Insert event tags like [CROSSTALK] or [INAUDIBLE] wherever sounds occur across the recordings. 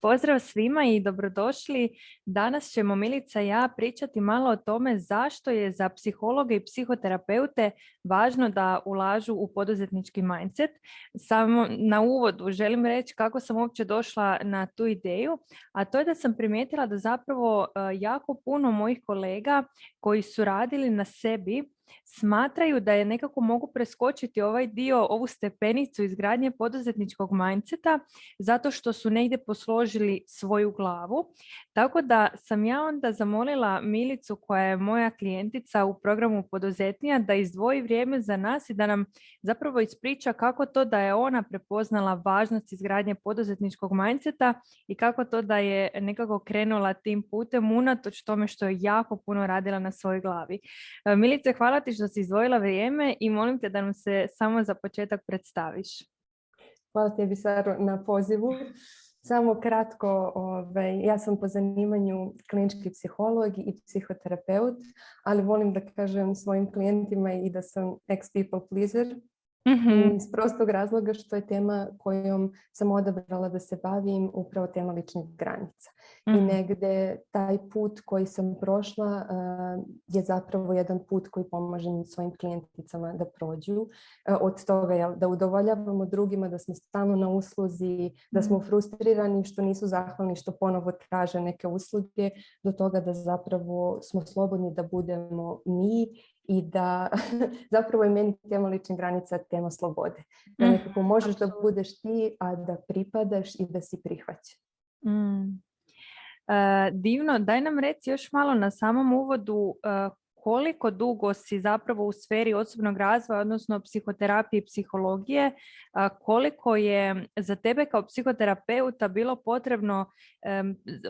Pozdrav svima i dobrodošli. Danas ćemo Milica i ja pričati malo o tome zašto je za psihologe i psihoterapeute važno da ulažu u poduzetnički mindset. Samo na uvodu želim reći kako sam uopće došla na tu ideju, a to je da sam primijetila da zapravo e, jako puno mojih kolega koji su radili na sebi smatraju da je nekako mogu preskočiti ovaj dio, ovu stepenicu izgradnje poduzetničkog mindseta zato što su negdje posložili svoju glavu. Tako da sam ja onda zamolila Milicu koja je moja klijentica u programu poduzetnija da izdvoji vrijeme za nas i da nam zapravo ispriča kako to da je ona prepoznala važnost izgradnje poduzetničkog mindseta i kako to da je nekako krenula tim putem unatoč tome što je jako puno radila na svojoj glavi. E, Milice, hvala ti što si izdvojila vrijeme i molim te da nam se samo za početak predstaviš. Hvala tebi Saro na pozivu. Samo kratko, ovaj, ja sam po zanimanju klinički psiholog i psihoterapeut, ali volim da kažem svojim klijentima i da sam ex-people pleaser, mm Iz prostog razloga što je tema kojom sam odabrala da se bavim upravo tema ličnih granica. I mhm. negde taj put koji sam prošla je zapravo jedan put koji pomaže svojim klijenticama da prođu. od toga je da udovoljavamo drugima, da smo stalno na usluzi, da smo mhm. frustrirani što nisu zahvalni, što ponovo traže neke usluge, do toga da zapravo smo slobodni da budemo mi i da [LAUGHS] zapravo je meni tema lične granica tema slobode. Da mm, nekako možeš da budeš ti, a da pripadaš i da si prihvaćen. Mm. E, divno, daj nam reci još malo na samom uvodu e, koliko dugo si zapravo u sferi osobnog razvoja, odnosno psihoterapije i psihologije, koliko je za tebe kao psihoterapeuta bilo potrebno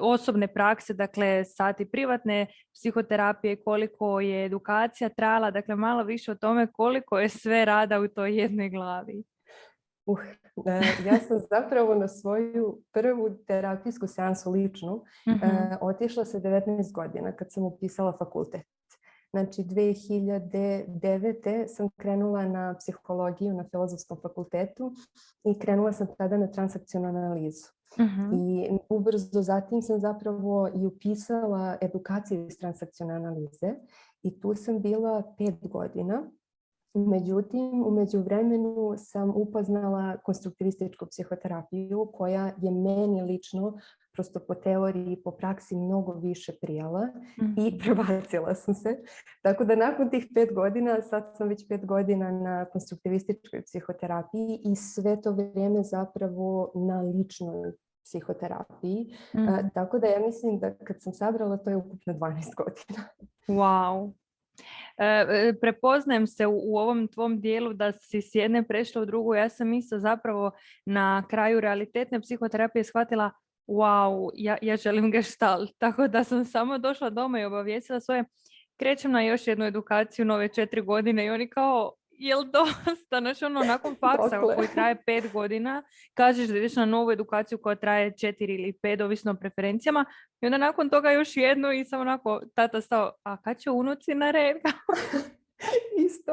osobne prakse, dakle sati privatne psihoterapije, koliko je edukacija trajala, dakle malo više o tome koliko je sve rada u toj jednoj glavi. Uh, ja sam zapravo na svoju prvu terapijsku seansu ličnu uh otišla sa 19 godina kad sam upisala fakultet. Znači 2009. sam krenula na psihologiju na filozofskom fakultetu i krenula sam tada na transakcionalnu analizu. Mhm. I ubrzo zatim sam zapravo i upisala edukaciju iz transakcionalne analize i tu sam bila pet godina Međutim, u međuvremenu sam upoznala konstruktivističku psihoterapiju koja je meni lično prosto po teoriji i po praksi mnogo više prijala i mhm. prebacila sam se. Tako da nakon tih pet godina, sad sam već pet godina na konstruktivističkoj psihoterapiji i sve to vrijeme zapravo na ličnoj psihoterapiji. Mhm. tako da ja mislim da kad sam sabrala to je ukupno 12 godina. Wow, E, e, prepoznajem se u, ovom tvom dijelu da si s jedne prešla u drugu. Ja sam isto zapravo na kraju realitetne psihoterapije shvatila wow, ja, ja želim gestalt. [LAUGHS] Tako da sam samo došla doma i obavijestila svoje krećem na još jednu edukaciju nove četiri godine i oni kao jel dosta, [LAUGHS] znači ono nakon faksa koji traje pet godina, kažeš da ideš na novu edukaciju koja traje četiri ili pet, ovisno o preferencijama i onda nakon toga još jednu i samo onako tata stao, a kad će unuci na red? [LAUGHS] Isto.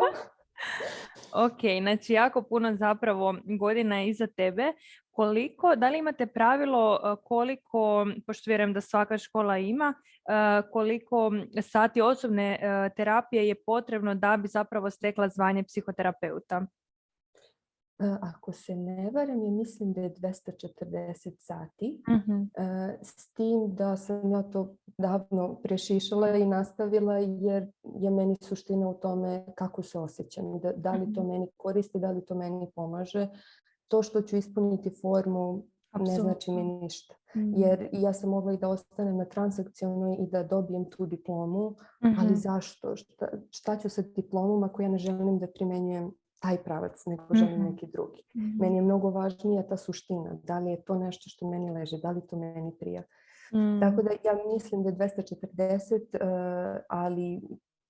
ok, znači jako puno zapravo godina je iza tebe. Koliko, da li imate pravilo e, koliko, pošto vjerujem da svaka škola ima, e, koliko sati osobne e, terapije je potrebno da bi zapravo stekla zvanje psihoterapeuta? Ako se ne varam, ja mislim da je 240 sati. Mhm. S tim da sam ja to davno prešišala i nastavila jer je meni suština u tome kako se osjećam. Da, da li to mhm. meni koristi, da li to meni pomaže. To što ću ispuniti formu ne znači mi ništa. Mhm. Jer ja sam mogla i da ostanem na transakcionoj i da dobijem tu diplomu, ali zašto? Šta, šta ću sa diplomom ako ja ne želim da primenjujem taj pravac, nego želim mhm. neki drugi. Mhm. Meni je mnogo važnija ta suština. Da li je to nešto što meni leži, da li to meni prija. Tako da ja mislim da je 240, uh, ali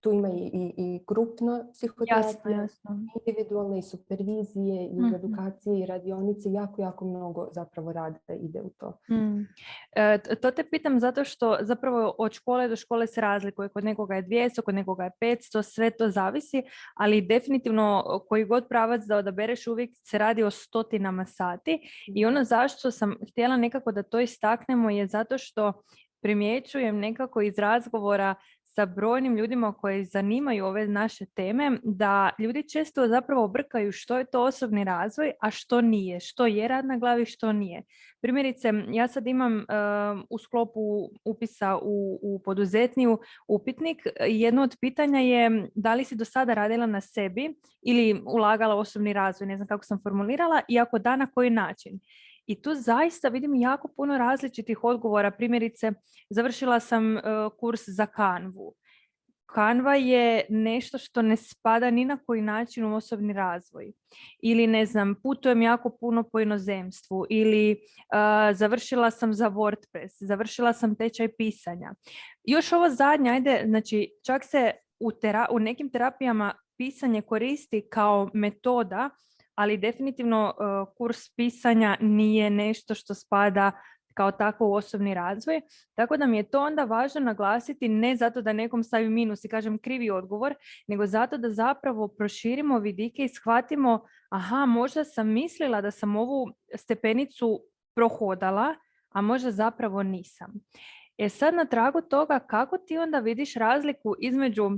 tu ima i, i, i grupna psihoterapija, Jasno, jasno. individualne i supervizije i Mhm. edukacije i radionice, jako, jako mnogo zapravo rada ide u to. Mm. E, to te pitam zato što zapravo od škole do škole se razlikuje. Kod nekoga je 200, kod nekoga je 500, sve to zavisi, ali definitivno koji god pravac da odabereš uvijek se radi o stotinama sati. I ono zašto sam htjela nekako da to istaknemo je zato što primjećujem nekako iz razgovora sa brojnim ljudima koji zanimaju ove naše teme, da ljudi često zapravo brkaju što je to osobni razvoj, a što nije, što je rad na glavi, što nije. Primjerice, ja sad imam em, u sklopu upisa u, u poduzetniju upitnik. Jedno od pitanja je da li si do sada radila na sebi ili ulagala osobni razvoj, ne znam kako sam formulirala, i ako da, na koji način. I tu zaista vidim jako puno različitih odgovora. Primjerice, završila sam e, kurs za kanvu. Kanva je nešto što ne spada ni na koji način u osobni razvoj. Ili ne znam, putujem jako puno po inozemstvu ili a, završila sam za WordPress, završila sam tečaj pisanja. Još ovo zadnje, ajde, znači čak se u, tera- u nekim terapijama pisanje koristi kao metoda, ali definitivno e, kurs pisanja nije nešto što spada kao tako u osobni razvoj. Tako da mi je to onda važno naglasiti ne zato da nekom stavim minus i kažem krivi odgovor, nego zato da zapravo proširimo vidike i shvatimo aha, možda sam mislila da sam ovu stepenicu prohodala, a možda zapravo nisam. E sad na tragu toga kako ti onda vidiš razliku između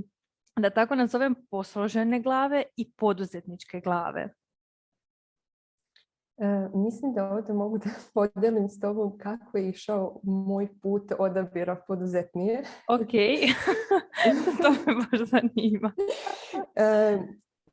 da tako nazovem posložene glave i poduzetničke glave. E, mislim da ovdje mogu da [LAUGHS] podijelim s tobom kako je išao moj put odabira poduzetnije. Ok, [LAUGHS] to me baš zanima. E,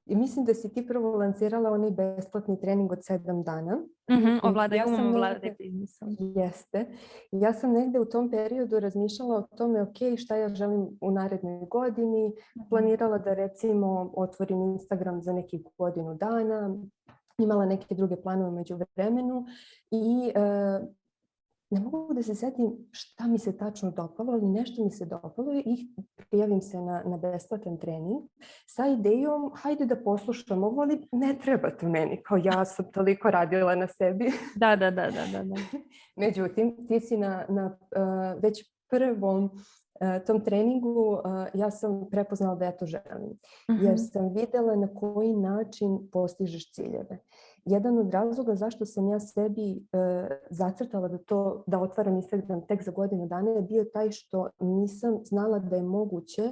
mislim da si ti prvo lancirala onaj besplatni trening od sedam dana. Mhm, Ja ovladaj sam umom, ovladaj negdje- biznisom. Jeste. Ja sam negdje u tom periodu razmišljala o tome, ok, šta ja želim u narednoj godini. Planirala da recimo otvorim Instagram za nekih godinu dana. Imala neke druge planove među vremenu i e, ne mogu da se sjetim šta mi se tačno dopalo, ali nešto mi se dopalo i prijavim se na, na besplatan trening sa idejom hajde da poslušam ovo, ali ne treba to meni, kao ja sam toliko radila na sebi. [LAUGHS] Da, da, da, da, da. da. Međutim, ti si na, na uh, već prvom tom treningu uh, ja sam prepoznala da ja to želim. Mhm, Jer sam vidjela na koji način postižeš ciljeve. Jedan od razloga zašto sam ja sebi uh, zacrtala da to da otvaram Instagram tek za godinu dana je bio taj što nisam znala da je moguće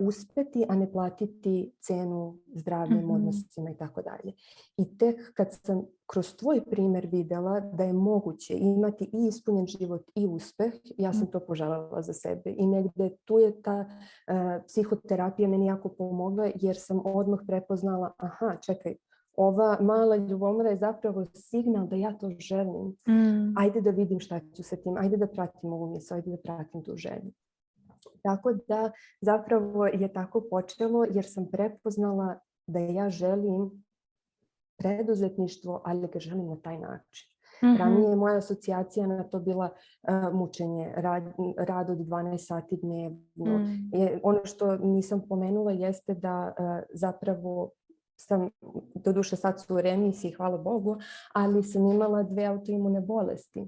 uspeti, a ne platiti cenu zdravljem, Mhm. odnosima i tako dalje. I tek kad sam kroz tvoj primjer vidjela da je moguće imati i ispunjen život i uspeh, ja sam to poželjela za sebe. I negdje tu je ta uh, psihoterapija meni jako pomogla jer sam odmah prepoznala, aha, čekaj, ova mala ljubomora je zapravo signal da ja to želim. Mm, Ajde da vidim šta ću sa tim, ajde da pratim ovu misao, ajde da pratim tu želju. Tako da zapravo je tako počelo jer sam prepoznala da ja želim preduzetništvo, ali ga želim na taj način. mhm, Ranije je moja asocijacija na to bila uh, mučenje, rad, rad od 12 sati dnevno. mm, Je, ono što nisam pomenula jeste da uh, zapravo sam, doduše sad su u remisiji, hvala Bogu, ali sam imala dve autoimune bolesti.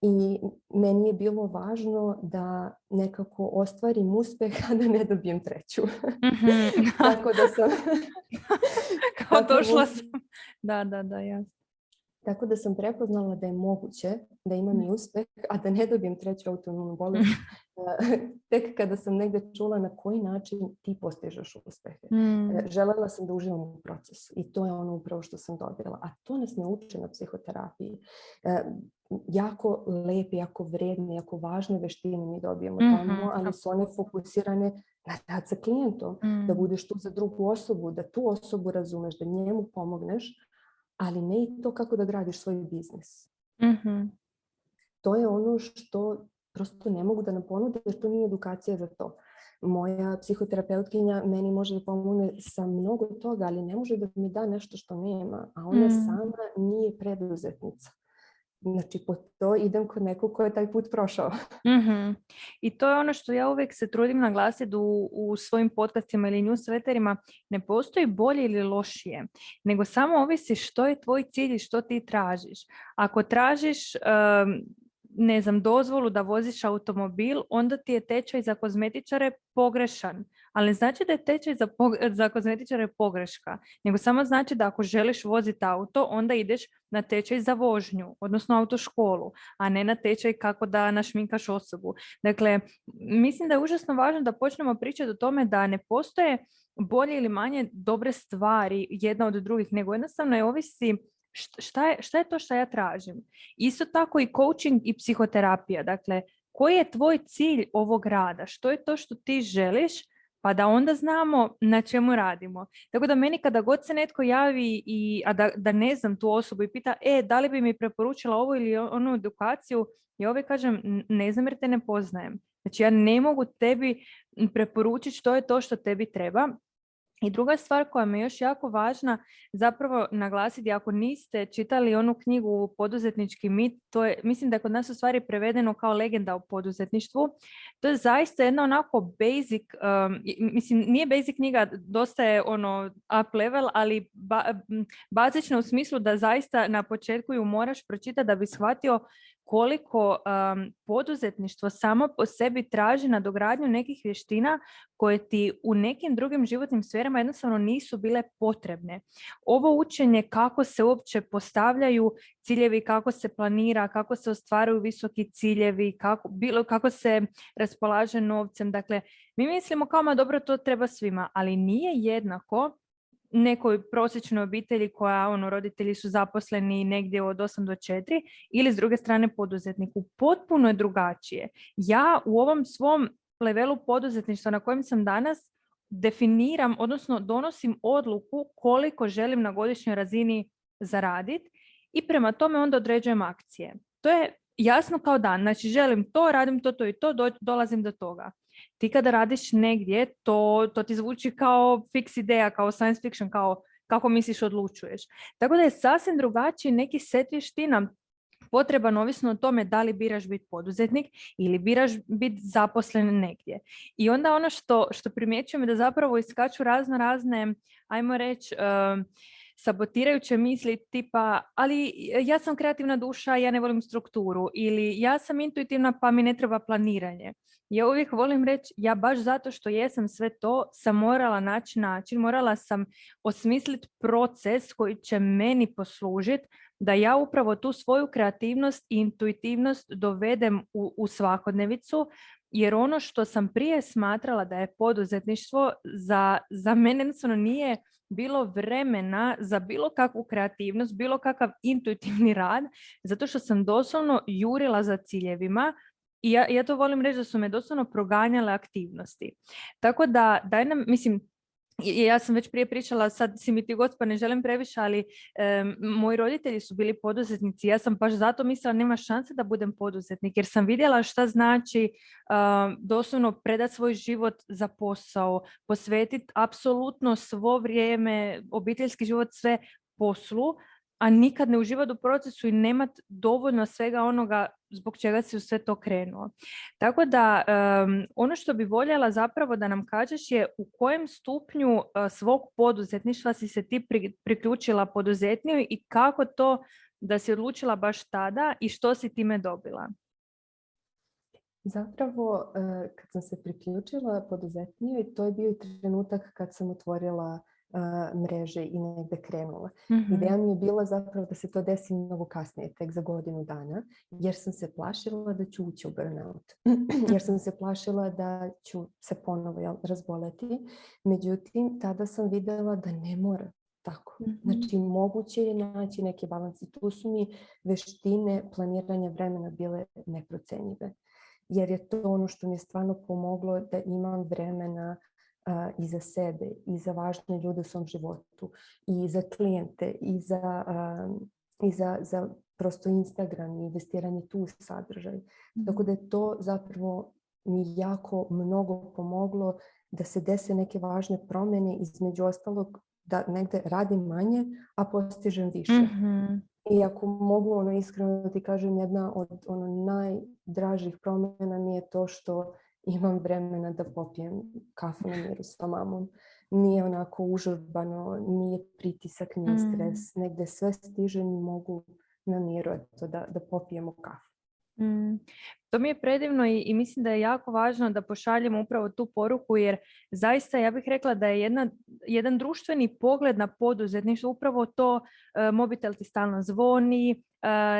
I meni je bilo važno da nekako ostvarim uspeh, [LAUGHS] a da ne dobijem treću. mhm. [LAUGHS] Tako da sam... [LAUGHS] Kao došla sam. Da, da, da, jasno. Tako da sam prepoznala da je moguće da imam i uspeh, a da ne dobijem treću autoimunu bolest. [LAUGHS] Eh, Tek kada sam negdje čula na koji način ti postižeš uspehe. Mm, Želela sam da uživam u procesu i to je ono upravo što sam dobila. A to nas ne uče na psihoterapiji. E, jako lepe, jako vredne, jako važne veštine mi dobijemo Mhm, tamo, ali su one fokusirane na rad sa klijentom. Da mm, budeš tu za drugu osobu, da tu osobu razumeš, da njemu pomogneš, ali ne i to kako da gradiš svoj biznis. mhm. To je ono što prosto ne mogu da nam ponude jer to nije edukacija za to. Moja psihoterapeutkinja meni može da pomogne sa mnogo toga, ali ne može da mi da nešto što nema, a ona Mm. sama nije preduzetnica. Znači po to idem kod nekog ko je taj put prošao. [LAUGHS] mm I to je ono što ja uvijek se trudim naglasiti u, u svojim podcastima ili newsletterima. Ne postoji bolje ili lošije, nego samo ovisi što je tvoj cilj i što ti tražiš. Ako tražiš ne znam, dozvolu da voziš automobil, onda ti je tečaj za kozmetičare pogrešan. Ali znači da je tečaj za, za kozmetičare pogreška, nego samo znači da ako želiš voziti auto, onda ideš na tečaj za vožnju, odnosno autoškolu, a ne na tečaj kako da našminkaš osobu. Dakle, mislim da je užasno važno da počnemo pričati o tome da ne postoje bolje ili manje dobre stvari jedna od drugih, nego jednostavno je ovisi šta je, šta je to što ja tražim? Isto tako i coaching i psihoterapija. Dakle, koji je tvoj cilj ovog rada? Što je to što ti želiš? Pa da onda znamo na čemu radimo. Tako da meni kada god se netko javi, i, a da, da ne znam tu osobu i pita, e, da li bi mi preporučila ovo ili onu edukaciju, ja uvijek kažem, ne znam jer te ne poznajem. Znači ja ne mogu tebi preporučiti što je to što tebi treba, i druga stvar koja mi je još jako važna zapravo naglasiti, ako niste čitali onu knjigu Poduzetnički mit, to je, mislim da je kod nas u stvari prevedeno kao legenda o poduzetništvu. To je zaista jedna onako basic, um, mislim nije basic knjiga, dosta je ono up level, ali ba, bazična u smislu da zaista na početku ju moraš pročitati da bi shvatio koliko poduzetništvo samo po sebi traži nadogradnju nekih vještina koje ti u nekim drugim životnim sferama jednostavno nisu bile potrebne. Ovo učenje kako se uopće postavljaju ciljevi, kako se planira, kako se ostvaruju visoki ciljevi, kako, bilo, kako se raspolaže novcem. Dakle, mi mislimo kao ma dobro to treba svima, ali nije jednako nekoj prosječnoj obitelji koja ono, roditelji su zaposleni negdje od 8 do 4 ili s druge strane poduzetniku. Potpuno je drugačije. Ja u ovom svom levelu poduzetništva na kojem sam danas definiram, odnosno donosim odluku koliko želim na godišnjoj razini zaraditi i prema tome onda određujem akcije. To je jasno kao dan. Znači želim to, radim to, to i to, dolazim do toga. Ti kada radiš negdje, to, to ti zvuči kao fix ideja, kao science fiction, kao kako misliš odlučuješ. Tako da je sasvim drugačiji neki set vještina potreban ovisno o tome da li biraš biti poduzetnik ili biraš biti zaposlen negdje. I onda ono što, što primjećujem je da zapravo iskaču razno razne, ajmo reći, sabotirajuće misli tipa ali ja sam kreativna duša, ja ne volim strukturu ili ja sam intuitivna pa mi ne treba planiranje. Ja uvijek volim reći, ja baš zato što jesam sve to, sam morala naći način, morala sam osmisliti proces koji će meni poslužiti da ja upravo tu svoju kreativnost i intuitivnost dovedem u, u svakodnevicu, jer ono što sam prije smatrala da je poduzetništvo za, za mene nije bilo vremena za bilo kakvu kreativnost, bilo kakav intuitivni rad, zato što sam doslovno jurila za ciljevima i ja, ja to volim reći da su me doslovno proganjale aktivnosti. Tako da, daj nam, mislim, ja sam već prije pričala, sad si mi ti god pa ne želim previše, ali moji roditelji su bili poduzetnici. Ja sam baš zato mislila nema šanse da budem poduzetnik jer sam vidjela šta znači doslovno predati svoj život za posao, posvetiti apsolutno svo vrijeme, obiteljski život, sve poslu, a nikad ne uživati u procesu i nemat dovoljno svega onoga zbog čega si u sve to krenuo. Tako da ono što bi voljela zapravo da nam kažeš je u kojem stupnju e, svog poduzetništva si se ti priključila poduzetniju i kako to da si odlučila baš tada i što si time dobila? Zapravo, e, kad sam se priključila poduzetniju, to je bio trenutak kad sam otvorila mreže i negde krenula. mm Ideja mi je bila zapravo da se to desi mnogo kasnije, tek za godinu dana, jer sam se plašila da ću ući u burnout. [CLEARS THROAT] jer sam se plašila da ću se ponovo razboleti. Međutim, tada sam videla da ne mora tako. mm Znači, moguće je naći neki balans i tu su mi veštine planiranja vremena bile neprocenjive. Jer je to ono što mi je stvarno pomoglo da imam vremena i za sebe i za važne ljude u svom životu i za klijente i za, i za, za prosto Instagram i investiranje tu u sadržaj. Tako da je to zapravo mi jako mnogo pomoglo da se dese neke važne promjene između ostalog da negde radim manje, a postižem više. mm I ako mogu ono iskreno da ti kažem, jedna od ono najdražih promjena mi je to što imam vremena da popijem kafu na miru sa mamom. Nije onako užurbano, nije pritisak, nije Mm. stres. Negde sve stiže i mogu na miru eto, da, da popijemo kafu. Mm, To mi je predivno i, i mislim da je jako važno da pošaljemo upravo tu poruku jer zaista ja bih rekla da je jedna, jedan društveni pogled na poduzetništvo upravo to e, mobitel ti stalno zvoni, e,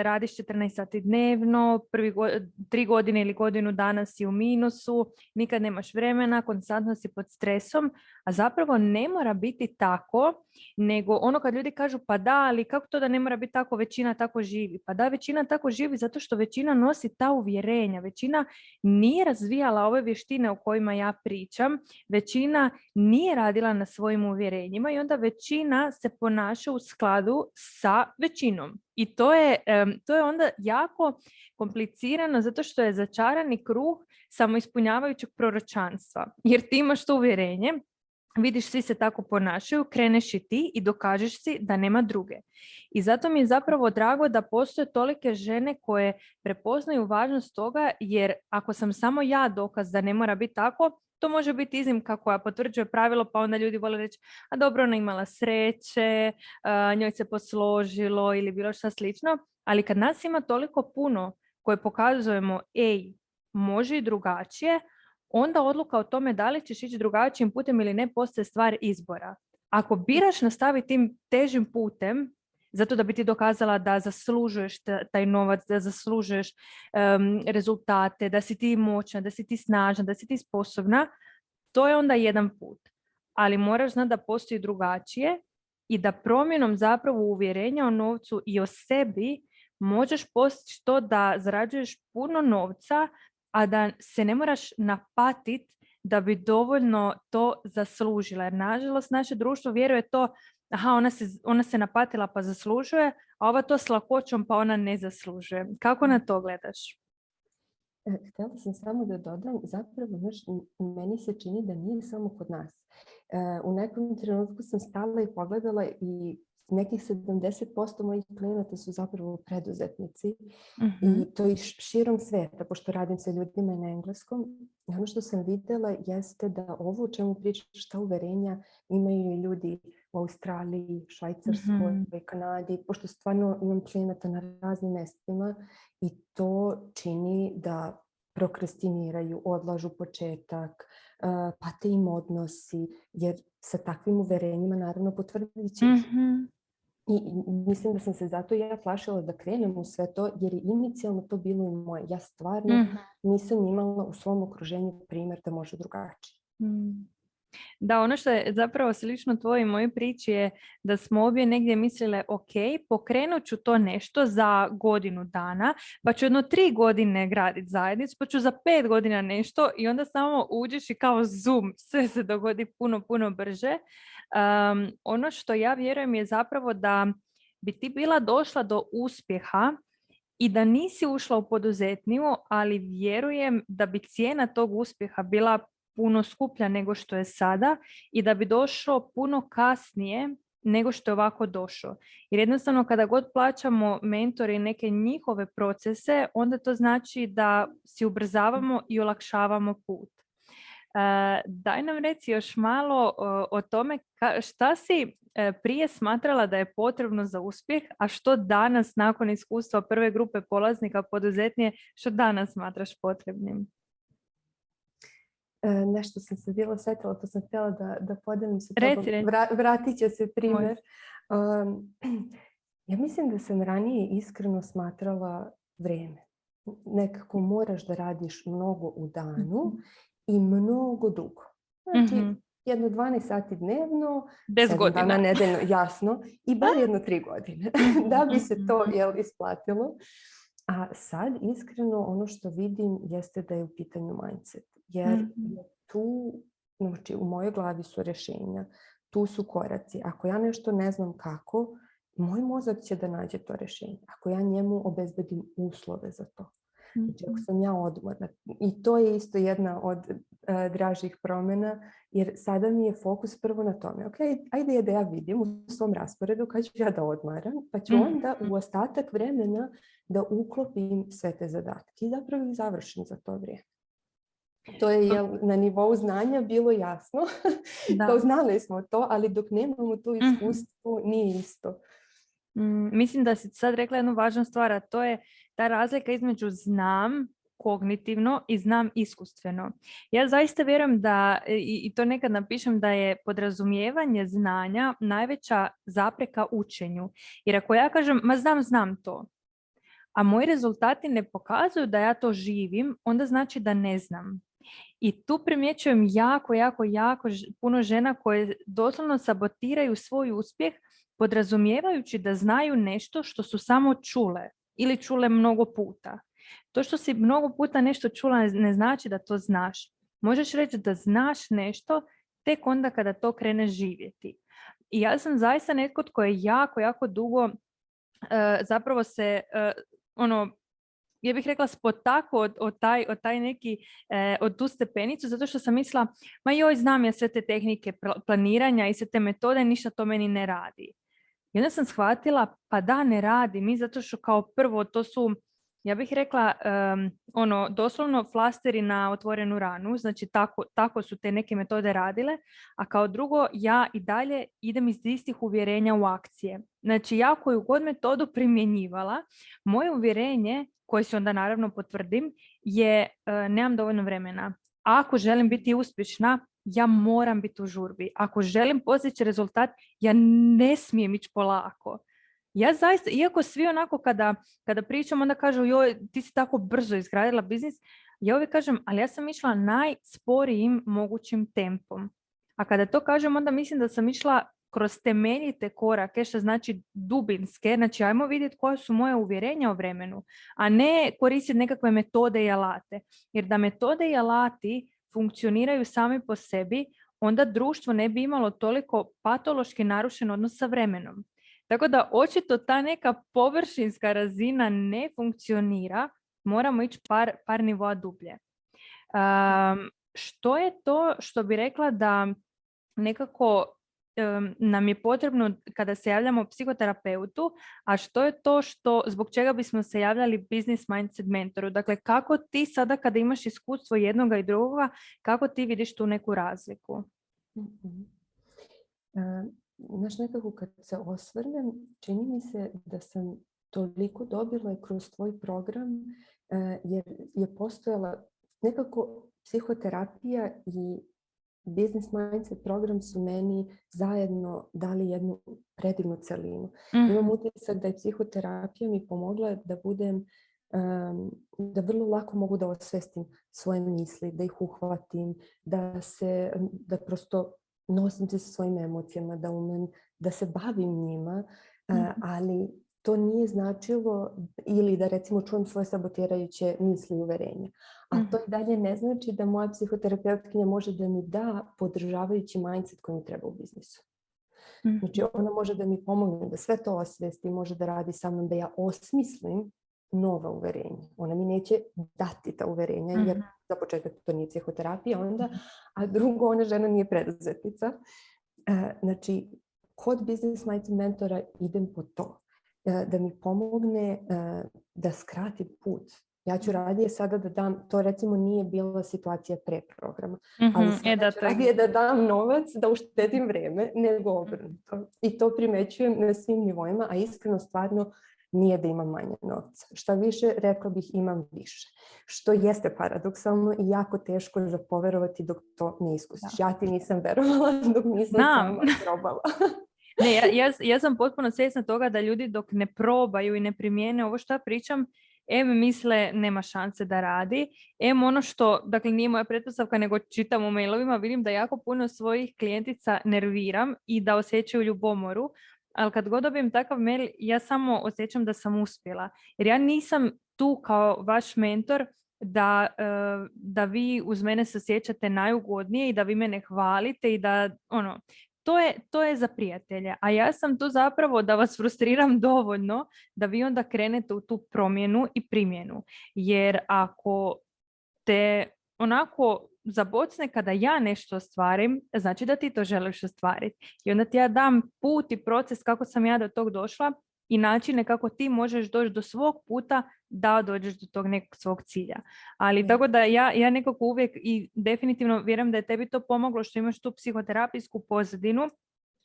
radiš 14 sati dnevno, prvi go- tri godine ili godinu dana si u minusu, nikad nemaš vremena, konstantno si pod stresom, a zapravo ne mora biti tako, nego ono kad ljudi kažu pa da, ali kako to da ne mora biti tako, većina tako živi. Pa da, većina tako živi zato što većina nosi ta uvjerenja. Većina nije razvijala ove vještine o kojima ja pričam, većina nije radila na svojim uvjerenjima i onda većina se ponaša u skladu sa većinom. I to je, to je onda jako komplicirano zato što je začarani kruh samoispunjavajućeg proročanstva. Jer ti imaš to uvjerenje, vidiš svi se tako ponašaju, kreneš i ti i dokažeš si da nema druge. I zato mi je zapravo drago da postoje tolike žene koje prepoznaju važnost toga jer ako sam samo ja dokaz da ne mora biti tako, to može biti iznimka koja potvrđuje pravilo pa onda ljudi vole reći a dobro ona imala sreće, njoj se posložilo ili bilo šta slično, ali kad nas ima toliko puno koje pokazujemo ej, može i drugačije, onda odluka o tome da li ćeš ići drugačijim putem ili ne postaje stvar izbora. Ako biraš nastaviti tim težim putem, zato da bi ti dokazala da zaslužuješ ta- taj novac, da zaslužuješ em, rezultate, da si ti moćna, da si ti snažna, da si ti sposobna, to je onda jedan put. Ali moraš znati da postoji drugačije i da promjenom zapravo uvjerenja o novcu i o sebi možeš postići to da zarađuješ puno novca, a da se ne moraš napatit da bi dovoljno to zaslužila. Jer nažalost naše društvo vjeruje to, aha, ona se, ona se napatila pa zaslužuje, a ova to s lakoćom pa ona ne zaslužuje. Kako na to gledaš? E, Htjela sam samo da dodam, zapravo znaš, m- meni se čini da nije samo kod nas. E, u nekom trenutku sam stala i pogledala i nekih 70% mojih klijenata su zapravo preduzetnici Mhm. i to i širom sveta, pošto radim sa ljudima na engleskom. I ono što sam vidjela jeste da ovo o čemu pričaš, ta uverenja imaju i ljudi u Australiji, Švajcarskoj, Mhm. Kanadi, pošto stvarno imam klijenata na raznim mestima i to čini da prokrastiniraju, odlažu početak, uh, pate im odnosi, jer sa takvim uverenjima naravno potvrdit će ih. I, mislim da sam se zato ja plašila da krenem u sve to, jer je inicijalno to bilo i moje. Ja stvarno Mhm. nisam imala u svom okruženju primjer da može drugačije. Mm. Da, ono što je zapravo slično tvojoj i mojoj priči je da smo obje negdje mislile, ok, pokrenut ću to nešto za godinu dana, pa ću jedno tri godine graditi zajednicu, pa ću za pet godina nešto i onda samo uđeš i kao zoom, sve se dogodi puno, puno brže. Um, ono što ja vjerujem je zapravo da bi ti bila došla do uspjeha i da nisi ušla u poduzetniju, ali vjerujem da bi cijena tog uspjeha bila puno skuplja nego što je sada i da bi došlo puno kasnije nego što je ovako došlo. Jer jednostavno kada god plaćamo mentore i neke njihove procese, onda to znači da si ubrzavamo i olakšavamo put. Daj nam reci još malo o, tome ka- šta si e, prije smatrala da je potrebno za uspjeh, a što danas nakon iskustva prve grupe polaznika poduzetnije, što danas smatraš potrebnim? E, nešto sam se bila setila, to sam htjela da, da podelim sa Reci, tobom. reci. Vra- vratit će se primjer. Um, [CLEARS THROAT] ja mislim da sam ranije iskreno smatrala vrijeme. Nekako moraš da radiš mnogo u danu i mnogo dugo. Znači, Mhm. jedno 12 sati dnevno, Bez godina. nedeljno, jasno, i bar jedno tri godine, [LAUGHS] [LAUGHS] da bi se to jel, isplatilo. A sad, iskreno, ono što vidim jeste da je u pitanju mindset. Jer Mhm. je tu, znači, u mojoj glavi su rješenja, tu su koraci. Ako ja nešto ne znam kako, moj mozak će da nađe to rješenje. Ako ja njemu obezbedim uslove za to. Znači ako sam ja odmorna. I to je isto jedna od uh, dražih promjena jer sada mi je fokus prvo na tome. Ok, ajde da ja vidim u svom rasporedu kad ću ja da odmaram pa ću onda u ostatak vremena da uklopim sve te zadatke i zapravo ih završim za to vrijeme. To je jel, na nivou znanja bilo jasno. [LAUGHS] Da. znali smo to, ali dok nemamo tu mhm. iskustvo nije isto. Mm, mislim da si sad rekla jednu važnu stvar, a to je ta razlika između znam kognitivno i znam iskustveno. Ja zaista vjerujem da, i, i to nekad napišem, da je podrazumijevanje znanja najveća zapreka učenju. Jer ako ja kažem, ma znam, znam to, a moji rezultati ne pokazuju da ja to živim, onda znači da ne znam. I tu primjećujem jako, jako, jako puno žena koje doslovno sabotiraju svoj uspjeh podrazumijevajući da znaju nešto što su samo čule ili čule mnogo puta. To što si mnogo puta nešto čula ne znači da to znaš. Možeš reći da znaš nešto tek onda kada to krene živjeti. I ja sam zaista netko tko je jako, jako dugo uh, zapravo se uh, ono ja bih rekla spotako od, od, taj, od taj neki, e, od tu stepenicu, zato što sam mislila, ma joj, znam ja sve te tehnike planiranja i sve te metode, ništa to meni ne radi. I onda sam shvatila, pa da, ne radi mi, zato što kao prvo to su, ja bih rekla, ono, doslovno flasteri na otvorenu ranu, znači tako, tako su te neke metode radile, a kao drugo, ja i dalje idem iz istih uvjerenja u akcije. Znači, ja koju god metodu primjenjivala, moje uvjerenje koji se onda naravno potvrdim, je uh, nemam dovoljno vremena. Ako želim biti uspješna, ja moram biti u žurbi. Ako želim postići rezultat, ja ne smijem ići polako. Ja zaista, iako svi onako kada, kada pričam, onda kažu joj, ti si tako brzo izgradila biznis, ja uvijek kažem, ali ja sam išla najsporijim mogućim tempom. A kada to kažem, onda mislim da sam išla kroz temeljite korake, što znači dubinske, znači ajmo vidjeti koja su moje uvjerenja o vremenu, a ne koristiti nekakve metode i alate. Jer da metode i alati funkcioniraju sami po sebi, onda društvo ne bi imalo toliko patološki narušen odnos sa vremenom. Tako da očito ta neka površinska razina ne funkcionira, moramo ići par, par nivoa dublje. Um, što je to što bi rekla da nekako nam je potrebno kada se javljamo psihoterapeutu, a što je to što, zbog čega bismo se javljali business mindset mentoru? Dakle, kako ti sada kada imaš iskustvo jednoga i drugoga, kako ti vidiš tu neku razliku? mm Znaš, nekako kad se osvrnem, čini mi se da sam toliko dobila kroz tvoj program, e, jer je postojala nekako psihoterapija i Business Mindset program su meni zajedno dali jednu predivnu celinu. Mm. Imam utisak da je psihoterapija mi pomogla da budem da vrlo lako mogu da osvestim svoje misli, da ih uhvatim, da se, da prosto nosim se sa svojim emocijama, da umem, da se bavim njima, mm. ali to nije značilo ili da recimo čujem svoje sabotirajuće misli i uverenja. A to i dalje ne znači da moja psihoterapeutkinja može da mi da podržavajući mindset koji mi treba u biznisu. Znači ona može da mi pomogne da sve to osvesti, može da radi sa mnom da ja osmislim nova uverenja. Ona mi neće dati ta uverenja jer za početak to nije psihoterapija onda, a drugo ona žena nije preduzetnica. E, znači, kod Business Mindset mentora idem po to. E, da mi pomogne e, da skrati put. Ja ću radije sada da dam, to recimo nije bila situacija pre programa, ali mhm, sada ću radije da dam novac, da uštedim vreme, nego obrnuto. I to primećujem na svim nivoima, a iskreno stvarno nije da imam manje novca. Šta više, rekla bih imam više. Što jeste paradoksalno i jako teško za poverovati dok to ne iskusiš. Ja ti nisam verovala dok nisam sama probala. [LAUGHS] Ne, ja, ja, ja sam potpuno svjesna toga da ljudi dok ne probaju i ne primijene ovo što ja pričam, em misle nema šanse da radi, em ono što, dakle nije moja pretpostavka nego čitam u mailovima, vidim da jako puno svojih klijentica nerviram i da osjećaju ljubomoru, ali kad god dobijem takav mail, ja samo osjećam da sam uspjela. Jer ja nisam tu kao vaš mentor da, eh, da vi uz mene se osjećate najugodnije i da vi mene hvalite i da ono, to je, to je za prijatelje. A ja sam tu zapravo da vas frustriram [LAUGHS] dovoljno da vi onda krenete u tu promjenu i primjenu. Jer ako te onako zabocne kada ja nešto ostvarim, znači da ti to želiš ostvariti. I onda ti ja dam put i proces kako sam ja do tog došla i načine kako ti možeš doći do svog puta da dođeš do tog nekog svog cilja. Ali tako da ja, ja nekako uvijek i definitivno vjerujem da je tebi to pomoglo što imaš tu psihoterapijsku pozadinu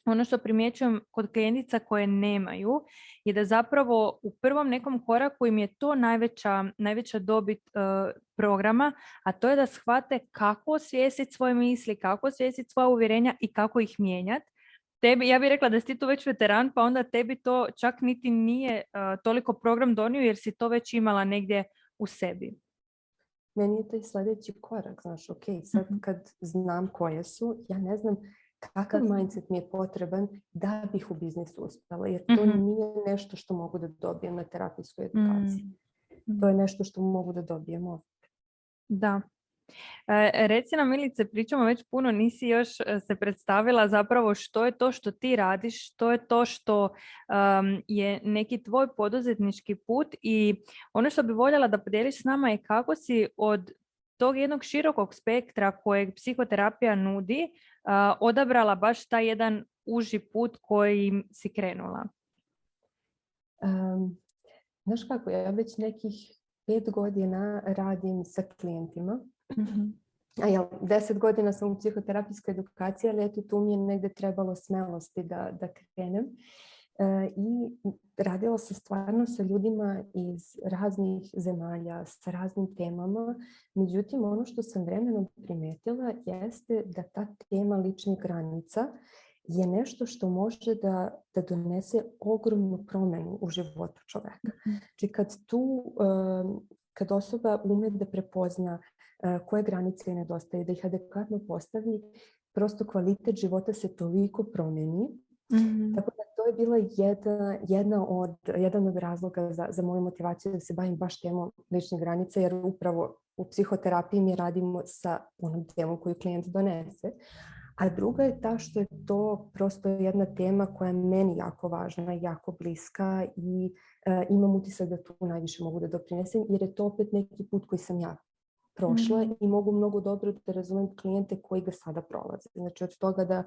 ono što primjećujem kod klijentica koje nemaju je da zapravo u prvom nekom koraku im je to najveća, najveća dobit e, programa, a to je da shvate kako osvijestiti svoje misli, kako osvijestiti svoja uvjerenja i kako ih mijenjati. Tebi, ja bih rekla da si ti tu već veteran, pa onda tebi to čak niti nije e, toliko program donio jer si to već imala negdje u sebi. Meni je to i sljedeći korak, znaš, ok, sad mhm. kad znam koje su, ja ne znam kakav mindset mi je potreban da bih u biznisu uspjela. Jer to mhm. nije nešto što mogu da dobijem na terapijskoj edukaciji. Mm. To je nešto što mogu da dobijem ovdje. Da. E, reci nam Milice, pričamo već puno, nisi još e, se predstavila zapravo što je to što ti radiš, što je to što je neki tvoj poduzetnički put i ono što bi voljela da podijeliš s nama je kako si od tog jednog širokog spektra kojeg psihoterapija nudi odabrala baš taj jedan uži put koji si krenula? Um, znaš kako, ja već nekih pet godina radim sa klijentima. Mm A jel, deset godina sam u psihoterapijskoj edukaciji, ali eto tu mi je negdje trebalo smelosti da, da krenem. E, i radila se stvarno sa ljudima iz raznih zemalja, sa raznim temama. Međutim, ono što sam vremenom primetila jeste da ta tema ličnih granica je nešto što može da, da donese ogromnu promjenu u životu čoveka. Mhm. Znači kad tu, kad osoba ume da prepozna e, koje granice nedostaje, da ih adekvatno postavi, prosto kvalitet života se toliko promeni. mm Tako da to je bila jedna, jedna od, jedan od razloga za, za moju motivaciju da se bavim baš temom lične granice, jer upravo u psihoterapiji mi radimo sa onom temom koju klijent donese. A druga je ta što je to prosto jedna tema koja je meni jako važna, jako bliska i e, imam utisak da tu najviše mogu da doprinesem jer je to opet neki put koji sam ja prošla mm. i mogu mnogo dobro da razumem klijente koji ga sada prolaze. Znači od toga da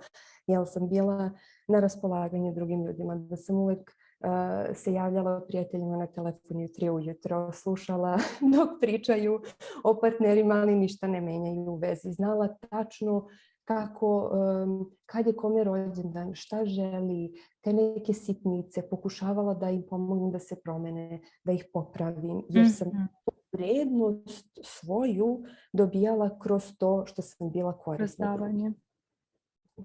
jel sam bila na raspolaganju drugim ljudima, da sam uvek uh, se javljala prijateljima na telefonu tri ujutro, slušala [LAUGHS] dok pričaju o partnerima, ali ništa ne menjaju u vezi. Znala tačno kako, um, kad je kome rođendan, šta želi, te neke sitnice, pokušavala da im pomognem da se promene, da ih popravim, jer sam mm vrednost svoju dobijala kroz to što sam bila korisna. Kroz davanje.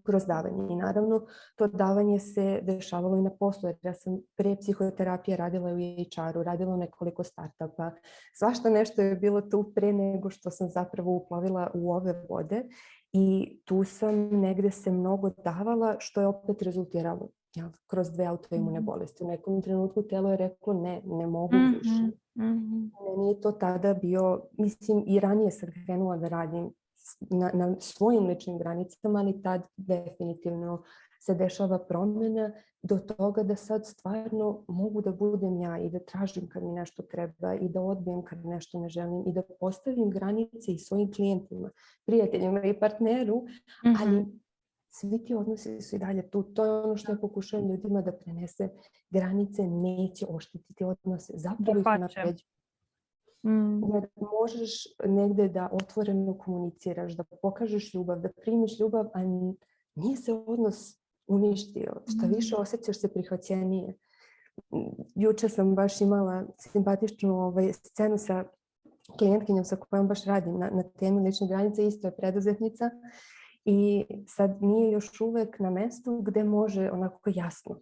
Kroz davanje. I naravno, to davanje se dešavalo i na poslu. Jer ja sam pre psihoterapije radila u HR-u, radila nekoliko startupa. Svašta nešto je bilo tu pre nego što sam zapravo uplovila u ove vode. I tu sam negde se mnogo davala, što je opet rezultiralo kroz dve autoimune mhm. bolesti. U nekom trenutku telo je reklo ne, ne mogu više. Mm-hmm. Meni je to tada bio, mislim i ranije sam krenula da radim na, na svojim ličnim granicama, ali tad definitivno se dešava promjena do toga da sad stvarno mogu da budem ja i da tražim kad mi nešto treba i da odbijem kad nešto ne želim i da postavim granice i svojim klijentima, prijateljima i partneru, ali mm-hmm svi ti odnosi su i dalje tu. To je ono što ja pokušavam ljudima da prenese. Granice neće oštetiti odnose. Zapravo ih napređu. Mm. Jer možeš negdje da otvoreno komuniciraš, da pokažeš ljubav, da primiš ljubav, a nije se odnos uništio. Šta mm. više osjećaš se prihvaćenije. Juče sam baš imala simpatičnu ovaj, scenu sa klijentkinjom sa kojom baš radim na, na temi lične granice. Isto je preduzetnica i sad nije još uvek na mestu gdje može onako jasno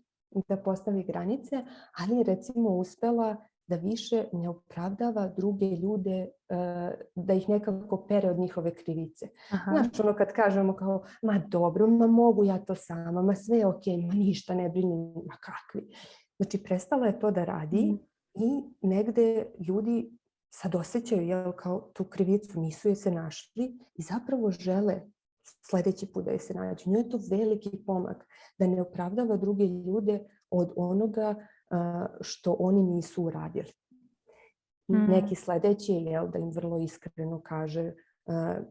da postavi granice, ali recimo uspela da više ne opravdava druge ljude, eh, da ih nekako pere od njihove krivice. Aha. Znači ono kad kažemo kao, ma dobro, ma mogu ja to sama, ma sve je ok, ma ništa ne brini, ma kakvi. Znači prestala je to da radi mm. i negde ljudi sad osjećaju jel, kao tu krivicu, nisu je se našli i zapravo žele sljedeći put da je se nađu. Njoj je to veliki pomak da ne opravdava druge ljude od onoga što oni nisu uradili. Mm. Neki sljedeći je da im vrlo iskreno kaže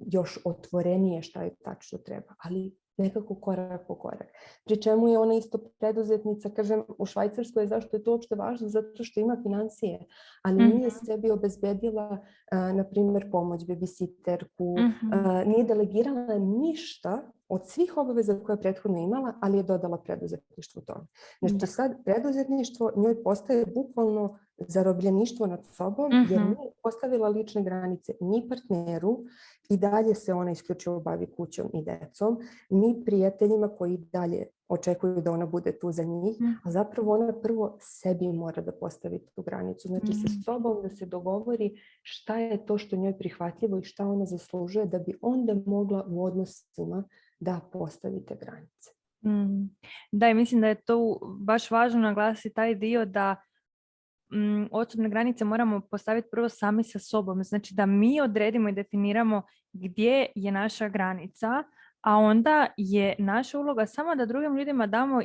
još otvorenije šta je tačno treba. Ali nekako korak po korak. Pri čemu je ona isto preduzetnica, kažem, u Švajcarskoj, zašto je to uopšte važno? Zato što ima financije, ali nije mhm. sebi obezbedila, na primjer, pomoć babysitterku, mhm. nije delegirala ništa od svih obaveza koje je prethodno imala, ali je dodala preduzetništvo tome. Znači sad preduzetništvo njoj postaje bukvalno zarobljeništvo nad sobom jer mhm. nije postavila lične granice ni partneru i dalje se ona isključivo bavi kućom i decom, ni prijateljima koji dalje očekuju da ona bude tu za njih, mhm. a zapravo ona prvo sebi mora da postavi tu granicu. Znači sa mhm. sobom da se dogovori šta je to što njoj prihvatljivo i šta ona zaslužuje da bi onda mogla u odnosima da postavite granice. Mm. Da, i mislim da je to baš važno naglasiti taj dio da mm, osobne granice moramo postaviti prvo sami sa sobom. Znači da mi odredimo i definiramo gdje je naša granica, a onda je naša uloga samo da drugim ljudima damo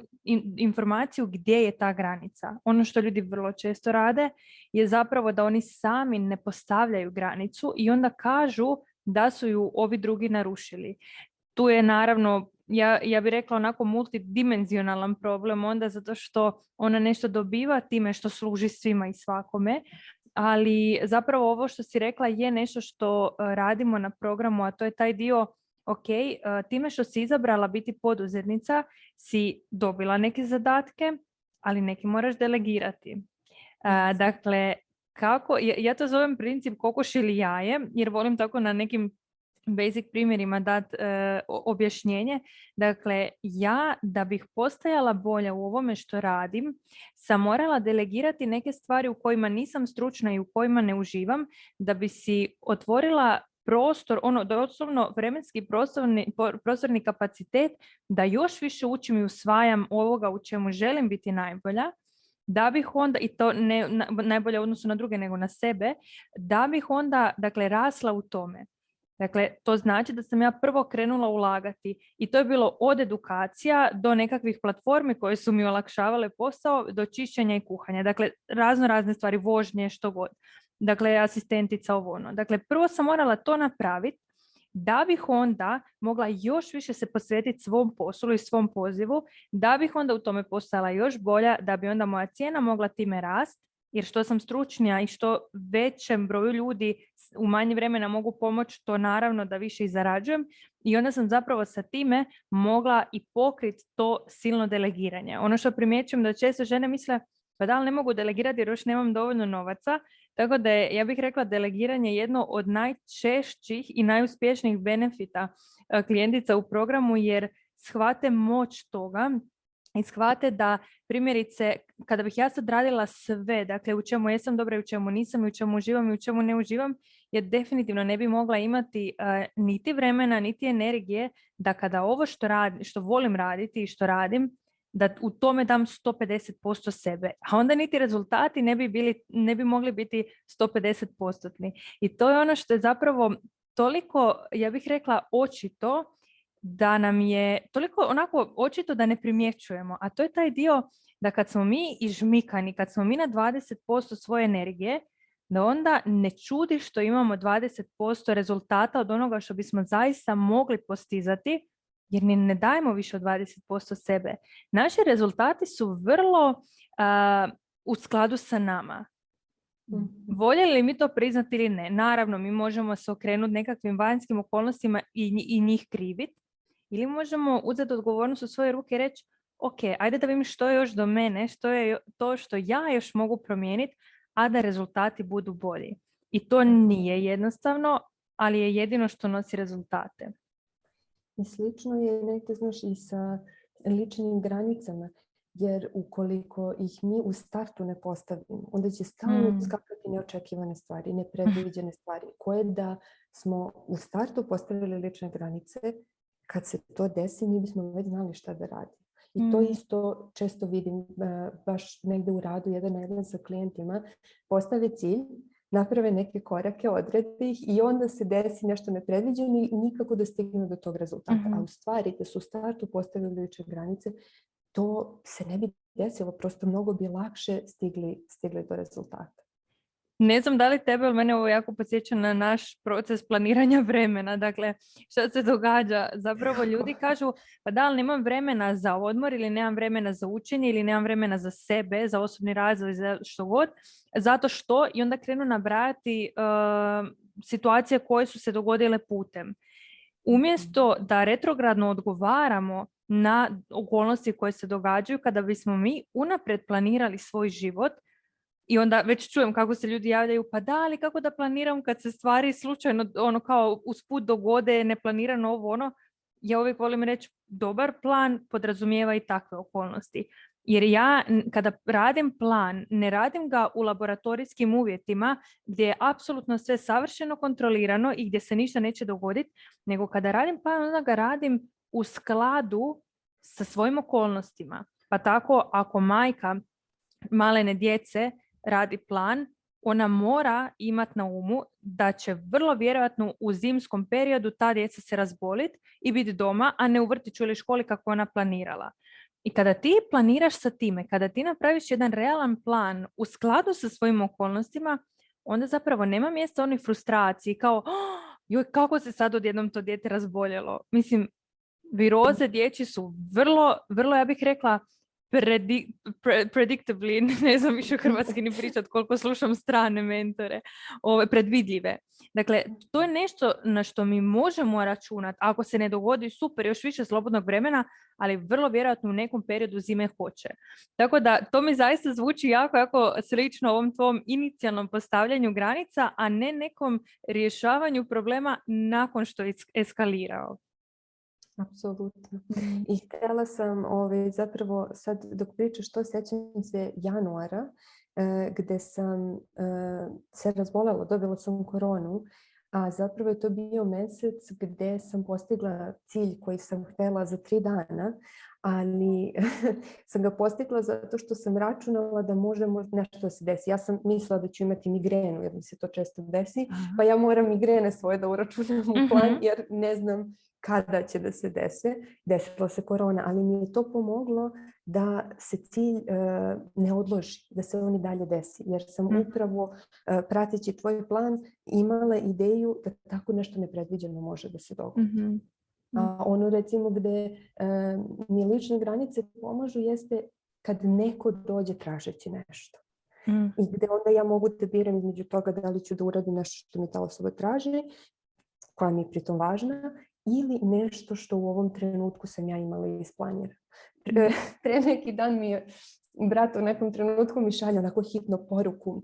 informaciju gdje je ta granica. Ono što ljudi vrlo često rade je zapravo da oni sami ne postavljaju granicu i onda kažu da su ju ovi drugi narušili tu je naravno, ja, ja bih rekla onako multidimenzionalan problem onda zato što ona nešto dobiva time što služi svima i svakome, ali zapravo ovo što si rekla je nešto što e, radimo na programu, a to je taj dio ok, e, time što si izabrala biti poduzetnica si dobila neke zadatke, ali neki moraš delegirati. E, dakle, kako, ja to zovem princip kokoš ili jaje, jer volim tako na nekim basic primjerima dati e, objašnjenje. Dakle, ja da bih postajala bolja u ovome što radim, sam morala delegirati neke stvari u kojima nisam stručna i u kojima ne uživam, da bi si otvorila prostor, ono doslovno vremenski prostorni, prostorni kapacitet da još više učim i usvajam ovoga u čemu želim biti najbolja, da bih onda, i to ne najbolje u odnosu na druge nego na sebe, da bih onda dakle, rasla u tome. Dakle, to znači da sam ja prvo krenula ulagati i to je bilo od edukacija do nekakvih platformi koje su mi olakšavale posao, do čišćenja i kuhanja. Dakle, razno razne stvari, vožnje, što god. Dakle, asistentica ovo ono. Dakle, prvo sam morala to napraviti da bih onda mogla još više se posvetiti svom poslu i svom pozivu, da bih onda u tome postala još bolja, da bi onda moja cijena mogla time rast jer što sam stručnija i što većem broju ljudi u manje vremena mogu pomoći, to naravno da više i zarađujem. I onda sam zapravo sa time mogla i pokriti to silno delegiranje. Ono što primjećujem da često žene misle pa da li ne mogu delegirati jer još nemam dovoljno novaca. Tako da je, ja bih rekla, delegiranje jedno od najčešćih i najuspješnijih benefita e, klijentica u programu jer shvate moć toga i shvate da primjerice kada bih ja sad radila sve, dakle u čemu jesam dobra i u čemu nisam i u čemu uživam i u čemu ne uživam, ja definitivno ne bi mogla imati niti vremena, niti energije da kada ovo što, radi, što volim raditi i što radim, da u tome dam 150% sebe. A onda niti rezultati ne bi, bili, ne bi mogli biti 150%. I to je ono što je zapravo toliko, ja bih rekla, očito da nam je toliko onako očito da ne primjećujemo, a to je taj dio da kad smo mi ižmikani, kad smo mi na 20% svoje energije, da onda ne čudi što imamo 20% rezultata od onoga što bismo zaista mogli postizati, jer ni ne dajemo više od 20% sebe. Naši rezultati su vrlo u skladu sa nama. Mhm. Voljeli li mi to priznati ili ne? Naravno, mi možemo se okrenuti nekakvim vanjskim okolnostima i, i njih kriviti, ili možemo uzeti odgovornost u svoje ruke i reći, ok, ajde da vidim što je još do mene, što je to što ja još mogu promijeniti, a da rezultati budu bolji. I to nije jednostavno, ali je jedino što nosi rezultate. I slično je nekde, znaš, i sa ličnim granicama. Jer ukoliko ih mi u startu ne postavimo, onda će stalno mm. skakati neočekivane stvari, [LAUGHS] nepredviđene stvari, koje da smo u startu postavili lične granice, kad se to desi, mi bismo već znali šta da radimo. I to mm. isto često vidim baš negdje u radu jedan na jedan sa klijentima. Postave cilj naprave neke korake, odrede ih i onda se desi nešto nepredviđeno i nikako da stignu do tog rezultata. A Mhm. u stvari, da su u startu postavili lične granice, to se ne bi desilo, prosto mnogo bi lakše stigli, stigli do rezultata. Ne znam da li tebe, ali mene ovo jako podsjeća na naš proces planiranja vremena. Dakle, što se događa? Zapravo ljudi kažu, pa da li nemam vremena za odmor ili nemam vremena za učenje ili nemam vremena za sebe, za osobni razvoj, za što god. Zato što i onda krenu nabrajati uh, situacije koje su se dogodile putem. Umjesto da retrogradno odgovaramo na okolnosti koje se događaju kada bismo mi unaprijed planirali svoj život, i onda već čujem kako se ljudi javljaju, pa da, ali kako da planiram kad se stvari slučajno ono kao usput dogode, neplanirano ovo ono. Ja uvijek volim reći, dobar plan podrazumijeva i takve okolnosti. Jer ja kada radim plan, ne radim ga u laboratorijskim uvjetima gdje je apsolutno sve savršeno kontrolirano i gdje se ništa neće dogoditi, nego kada radim plan, onda ga radim u skladu sa svojim okolnostima. Pa tako ako majka malene djece radi plan, ona mora imati na umu da će vrlo vjerojatno u zimskom periodu ta djeca se razboliti i biti doma, a ne u vrtiću ili školi kako ona planirala. I kada ti planiraš sa time, kada ti napraviš jedan realan plan u skladu sa svojim okolnostima, onda zapravo nema mjesta onoj frustraciji kao "Oh, joj, kako se sad odjednom to dijete razboljelo. Mislim, viroze dječji su vrlo, vrlo, ja bih rekla, predi- pre- predictably, [LAUGHS] ne znam više hrvatski ni pričat koliko slušam strane mentore, ove, predvidljive. Dakle, to je nešto na što mi možemo računati. Ako se ne dogodi, super, još više slobodnog vremena, ali vrlo vjerojatno u nekom periodu zime hoće. Tako da to mi zaista zvuči jako, jako slično ovom tvom inicijalnom postavljanju granica, a ne nekom rješavanju problema nakon što je es- eskalirao. Apsolutno. I htjela sam ovaj, zapravo sad dok pričaš to sjećam se januara e, gdje sam e, se razbolela, dobila sam koronu, a zapravo je to bio mjesec gdje sam postigla cilj koji sam htjela za tri dana, ali [LAUGHS] sam ga postigla zato što sam računala da može nešto se desi. Ja sam mislila da ću imati migrenu jer mi se to često desi, pa ja moram migrene svoje da uračunam u plan Mhm. jer ne znam kada će da se dese. Desila se korona, ali mi je to pomoglo da se cilj e, ne odloži, da se on i dalje desi. Jer sam Mhm. upravo e, prateći tvoj plan imala ideju da tako nešto nepredviđeno može da se dogodi. Mhm. A ono recimo gdje e, mi lične granice pomažu jeste kad neko dođe tražeći nešto. Mm. I gdje onda ja mogu da biram između toga da li ću da uradim nešto što mi ta osoba traži, koja mi je pritom važna, ili nešto što u ovom trenutku sam ja imala isplanirano. Pre, [LAUGHS] pre neki dan mi je brat u nekom trenutku mi šalje onako hitno poruku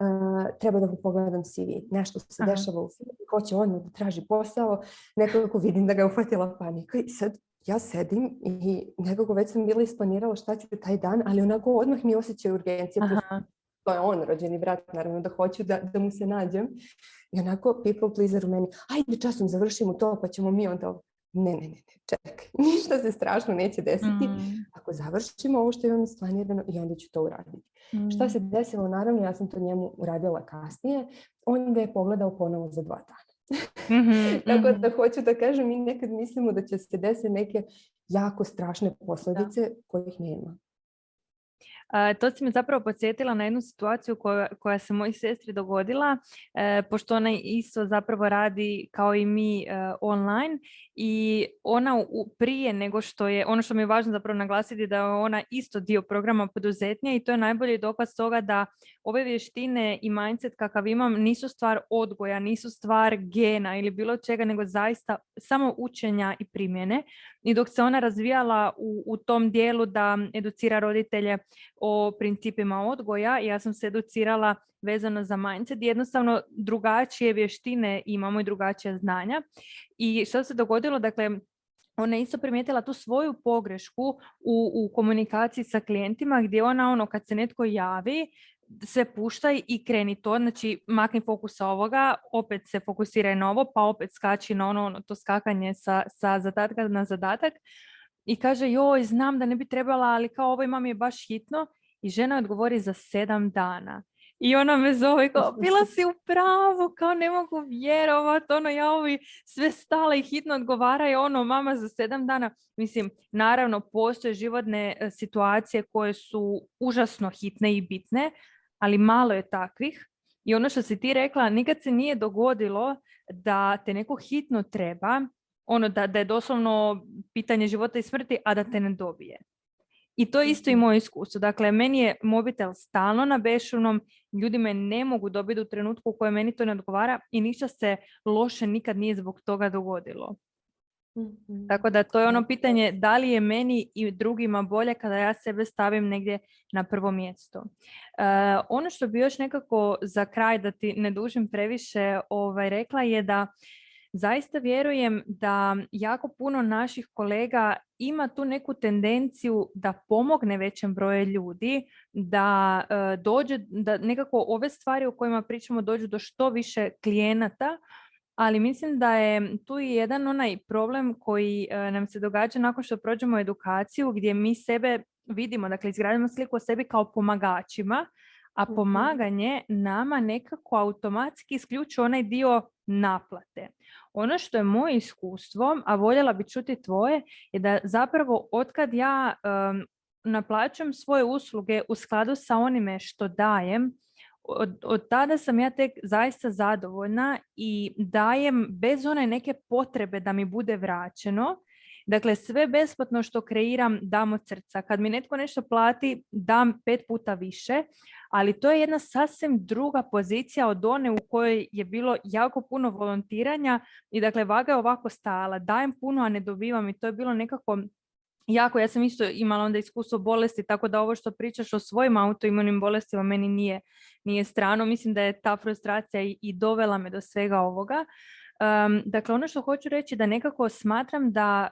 Uh, treba da mu pogledam CV. Nešto se Aha. dešava u firmi, hoće on da traži posao, nekako vidim da ga je uhvatila panika i sad ja sedim i nekako već sam bila isplanirala šta ću taj dan, ali onako odmah mi osjećaju urgencije. Aha. To je on, rođeni brat, naravno da hoću da, da mu se nađem. I onako people pleaser u meni, ajde časom završimo to pa ćemo mi onda ovo. Ne, ne, ne, ne, čekaj, [LAUGHS] ništa se strašno neće desiti. Mm. Ako završimo ovo što imam isplanirano i onda ću to uraditi. Šta se Mm. desilo? Naravno, ja sam to njemu uradila kasnije. On ga je pogledao ponovo za dva dana. Mhm, [LAUGHS] Tako mhm. da hoću da kažem, mi nekad mislimo da će se desiti neke jako strašne posljedice kojih nema. To si me zapravo podsjetila na jednu situaciju koja, koja se mojoj sestri dogodila, e, pošto ona isto zapravo radi kao i mi e, online i ona u, prije nego što je, ono što mi je važno zapravo naglasiti da je ona isto dio programa poduzetnja i to je najbolji dokaz toga da ove vještine i mindset kakav imam nisu stvar odgoja, nisu stvar gena ili bilo čega, nego zaista samo učenja i primjene. I dok se ona razvijala u, u tom dijelu da educira roditelje o principima odgoja, ja sam se educirala vezano za mindset. Jednostavno drugačije vještine imamo i drugačija znanja. I što se dogodilo, dakle, ona je isto primijetila tu svoju pogrešku u, u komunikaciji sa klijentima gdje ona ono kad se netko javi sve puštaj i kreni to, znači makni fokus sa ovoga, opet se fokusiraj na ovo, pa opet skači na ono, ono to skakanje sa, sa zadatka na zadatak i kaže joj znam da ne bi trebala, ali kao ovo imam je baš hitno i žena odgovori za sedam dana. I ona me zove kao, [LAUGHS] bila si u pravu, kao ne mogu vjerovat, ono ja ovi sve stale i hitno odgovaraju, ono mama za sedam dana. Mislim, naravno postoje životne e, situacije koje su užasno hitne i bitne, ali malo je takvih. I ono što si ti rekla, nikad se nije dogodilo da te neko hitno treba, ono da, da je doslovno pitanje života i smrti, a da te ne dobije. I to je isto i moje iskustvo. Dakle, meni je mobitel stalno na bešunom, ljudi me ne mogu dobiti u trenutku u kojem meni to ne odgovara i ništa se loše nikad nije zbog toga dogodilo. Mhm. Tako da to je ono pitanje da li je meni i drugima bolje kada ja sebe stavim negdje na prvo mjesto. Uh, ono što bi još nekako za kraj da ti ne dužim previše ovaj, rekla je da zaista vjerujem da jako puno naših kolega ima tu neku tendenciju da pomogne većem broju ljudi, da e, dođe, da nekako ove stvari o kojima pričamo dođu do što više klijenata, ali mislim da je tu i jedan onaj problem koji e, nam se događa nakon što prođemo edukaciju gdje mi sebe vidimo, dakle izgradimo sliku o sebi kao pomagačima, a mhm. pomaganje nama nekako automatski isključuje onaj dio naplate. Ono što je moje iskustvo, a voljela bi čuti tvoje, je da zapravo otkad ja um, naplaćujem svoje usluge u skladu sa onime što dajem, od, od tada sam ja tek zaista zadovoljna i dajem bez one neke potrebe da mi bude vraćeno. Dakle, sve besplatno što kreiram dam od srca. Kad mi netko nešto plati, dam pet puta više, ali to je jedna sasvim druga pozicija od one u kojoj je bilo jako puno volontiranja i dakle vaga je ovako stala, dajem puno, a ne dobivam i to je bilo nekako jako, ja sam isto imala onda iskustvo bolesti, tako da ovo što pričaš o svojim autoimunim bolestima meni nije, nije strano. Mislim da je ta frustracija i, i dovela me do svega ovoga. Um, dakle, ono što hoću reći da nekako smatram da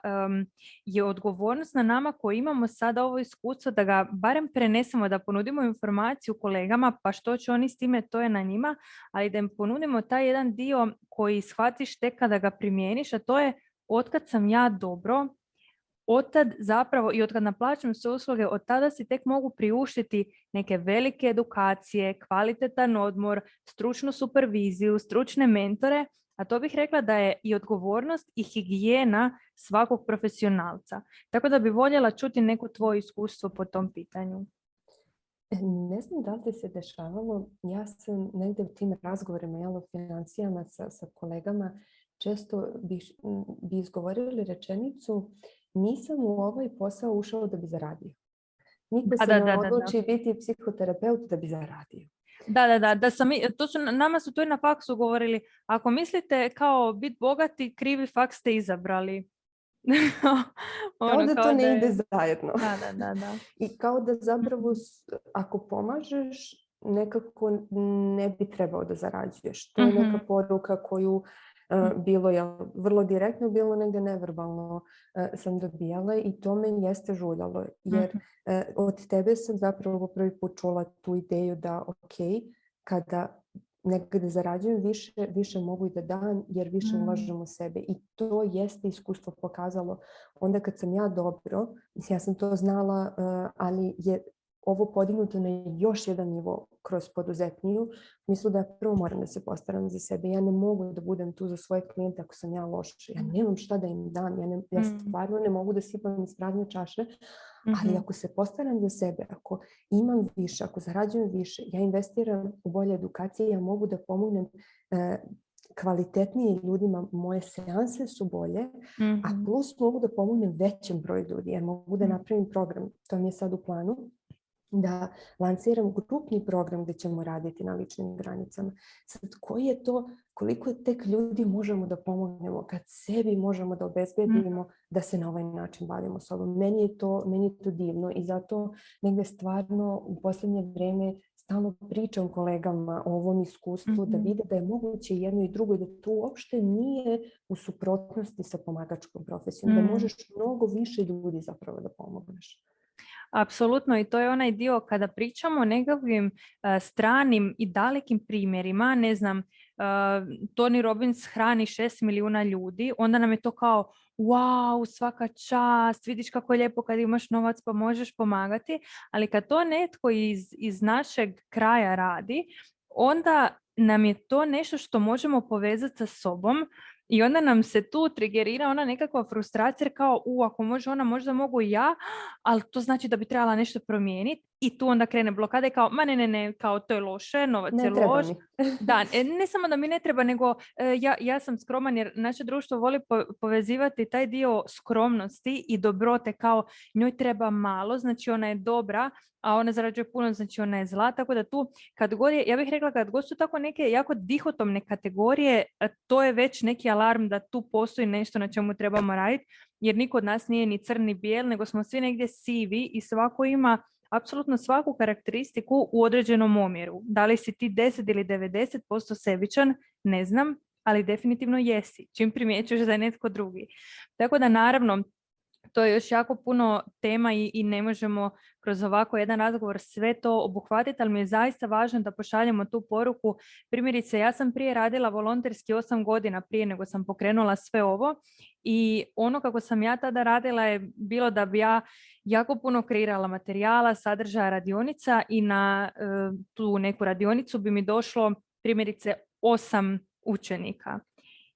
je odgovornost na nama koji imamo sada ovo iskustvo da ga barem prenesemo, da ponudimo informaciju kolegama, pa što će oni s time, to je na njima, ali da im ponudimo taj jedan dio koji shvatiš tek kada ga primijeniš, a to je otkad sam ja dobro, otad zapravo i otkad naplaćam sve usluge, od tada si tek mogu priuštiti neke velike edukacije, kvalitetan odmor, stručnu superviziju, stručne mentore, a to bih rekla da je i odgovornost i higijena svakog profesionalca. Tako da bi voljela čuti neko tvoje iskustvo po tom pitanju. Ne znam da li ti se dešavalo, ja sam negdje u tim razgovorima jel, o financijama sa, sa kolegama, često bi, bi izgovorili rečenicu nisam u ovaj posao ušao da bi zaradio. Niko se da, ne odluči biti psihoterapeut da bi zaradio. Da, da, da, da sam, to su, nama su to i na faksu govorili, ako mislite kao biti bogati, krivi faks ste izabrali. [LAUGHS] ono, kao da to ne ide zajedno. Da, da, da, da. I kao da zapravo ako pomažeš, nekako ne bi trebao da zarađuješ. To je neka mhm. poruka koju uh, bilo je vrlo direktno, bilo negdje neverbalno uh, sam dobijala i to me jeste žuljalo. Jer uh, od tebe sam zapravo prvi put čula tu ideju da ok, kada negdje zarađujem više, više mogu i da dam jer više mm. ulažem u sebe. I to jeste iskustvo pokazalo. Onda kad sam ja dobro, ja sam to znala, ali je ovo podignuto na još jedan nivo kroz poduzetniju, mislu da prvo moram da se postaram za sebe. Ja ne mogu da budem tu za svoje klijente ako sam ja loša. Ja nemam šta da im dam. Ja, ne, ja mm. stvarno ne mogu da sipam iz prazne čaše. Ali mhm. ako se postaram za sebe, ako imam više, ako zarađujem više, ja investiram u bolje edukacije, ja mogu da pomognem e, kvalitetnije ljudima, moje seanse su bolje, a mhm. plus mogu da pomognem većem broju ljudi, jer mogu da napravim program, to mi je sad u planu, da lanciram grupni program gdje ćemo raditi na ličnim granicama. Sad, koji je to, koliko tek ljudi možemo da pomognemo kad sebi možemo da obezbedimo da se na ovaj način bavimo sobom. Meni je to, meni je to divno i zato negdje stvarno u posljednje vrijeme stalno pričam kolegama o ovom iskustvu da vide da je moguće jedno i drugo i da to uopšte nije u suprotnosti sa pomagačkom profesijom. Da možeš mnogo više ljudi zapravo da pomogneš. Apsolutno i to je onaj dio kada pričamo o nekakvim stranim i dalekim primjerima, ne znam, Tony Robbins hrani 6 milijuna ljudi, onda nam je to kao wow, svaka čast, vidiš kako je lijepo kad imaš novac pa možeš pomagati, ali kad to netko iz, iz našeg kraja radi, onda nam je to nešto što možemo povezati sa sobom i onda nam se tu trigerira ona nekakva frustracija kao u ako može ona možda mogu i ja, ali to znači da bi trebala nešto promijeniti i tu onda krene blokada kao ma ne ne ne kao to je loše, novac je loš. [LAUGHS] da, e, ne samo da mi ne treba nego e, ja, ja sam skroman jer naše društvo voli povezivati taj dio skromnosti i dobrote kao njoj treba malo, znači ona je dobra, a ona zarađuje puno, znači ona je zla, tako da tu kad god je, ja bih rekla kad god su tako neke jako dihotomne kategorije, e, to je već neki alarm da tu postoji nešto na čemu trebamo raditi, jer niko od nas nije ni crni ni bijel, nego smo svi negdje sivi i svako ima apsolutno svaku karakteristiku u određenom omjeru. Da li si ti 10 ili 90% sebičan, ne znam, ali definitivno jesi. Čim primjećuješ da je netko drugi. Tako da naravno, to je još jako puno tema i, i ne možemo kroz ovako jedan razgovor sve to obuhvatiti, ali mi je zaista važno da pošaljemo tu poruku. Primjerice, ja sam prije radila volonterski osam godina prije nego sam pokrenula sve ovo i ono kako sam ja tada radila je bilo da bi ja jako puno kreirala materijala, sadržaja radionica i na e, tu neku radionicu bi mi došlo primjerice osam učenika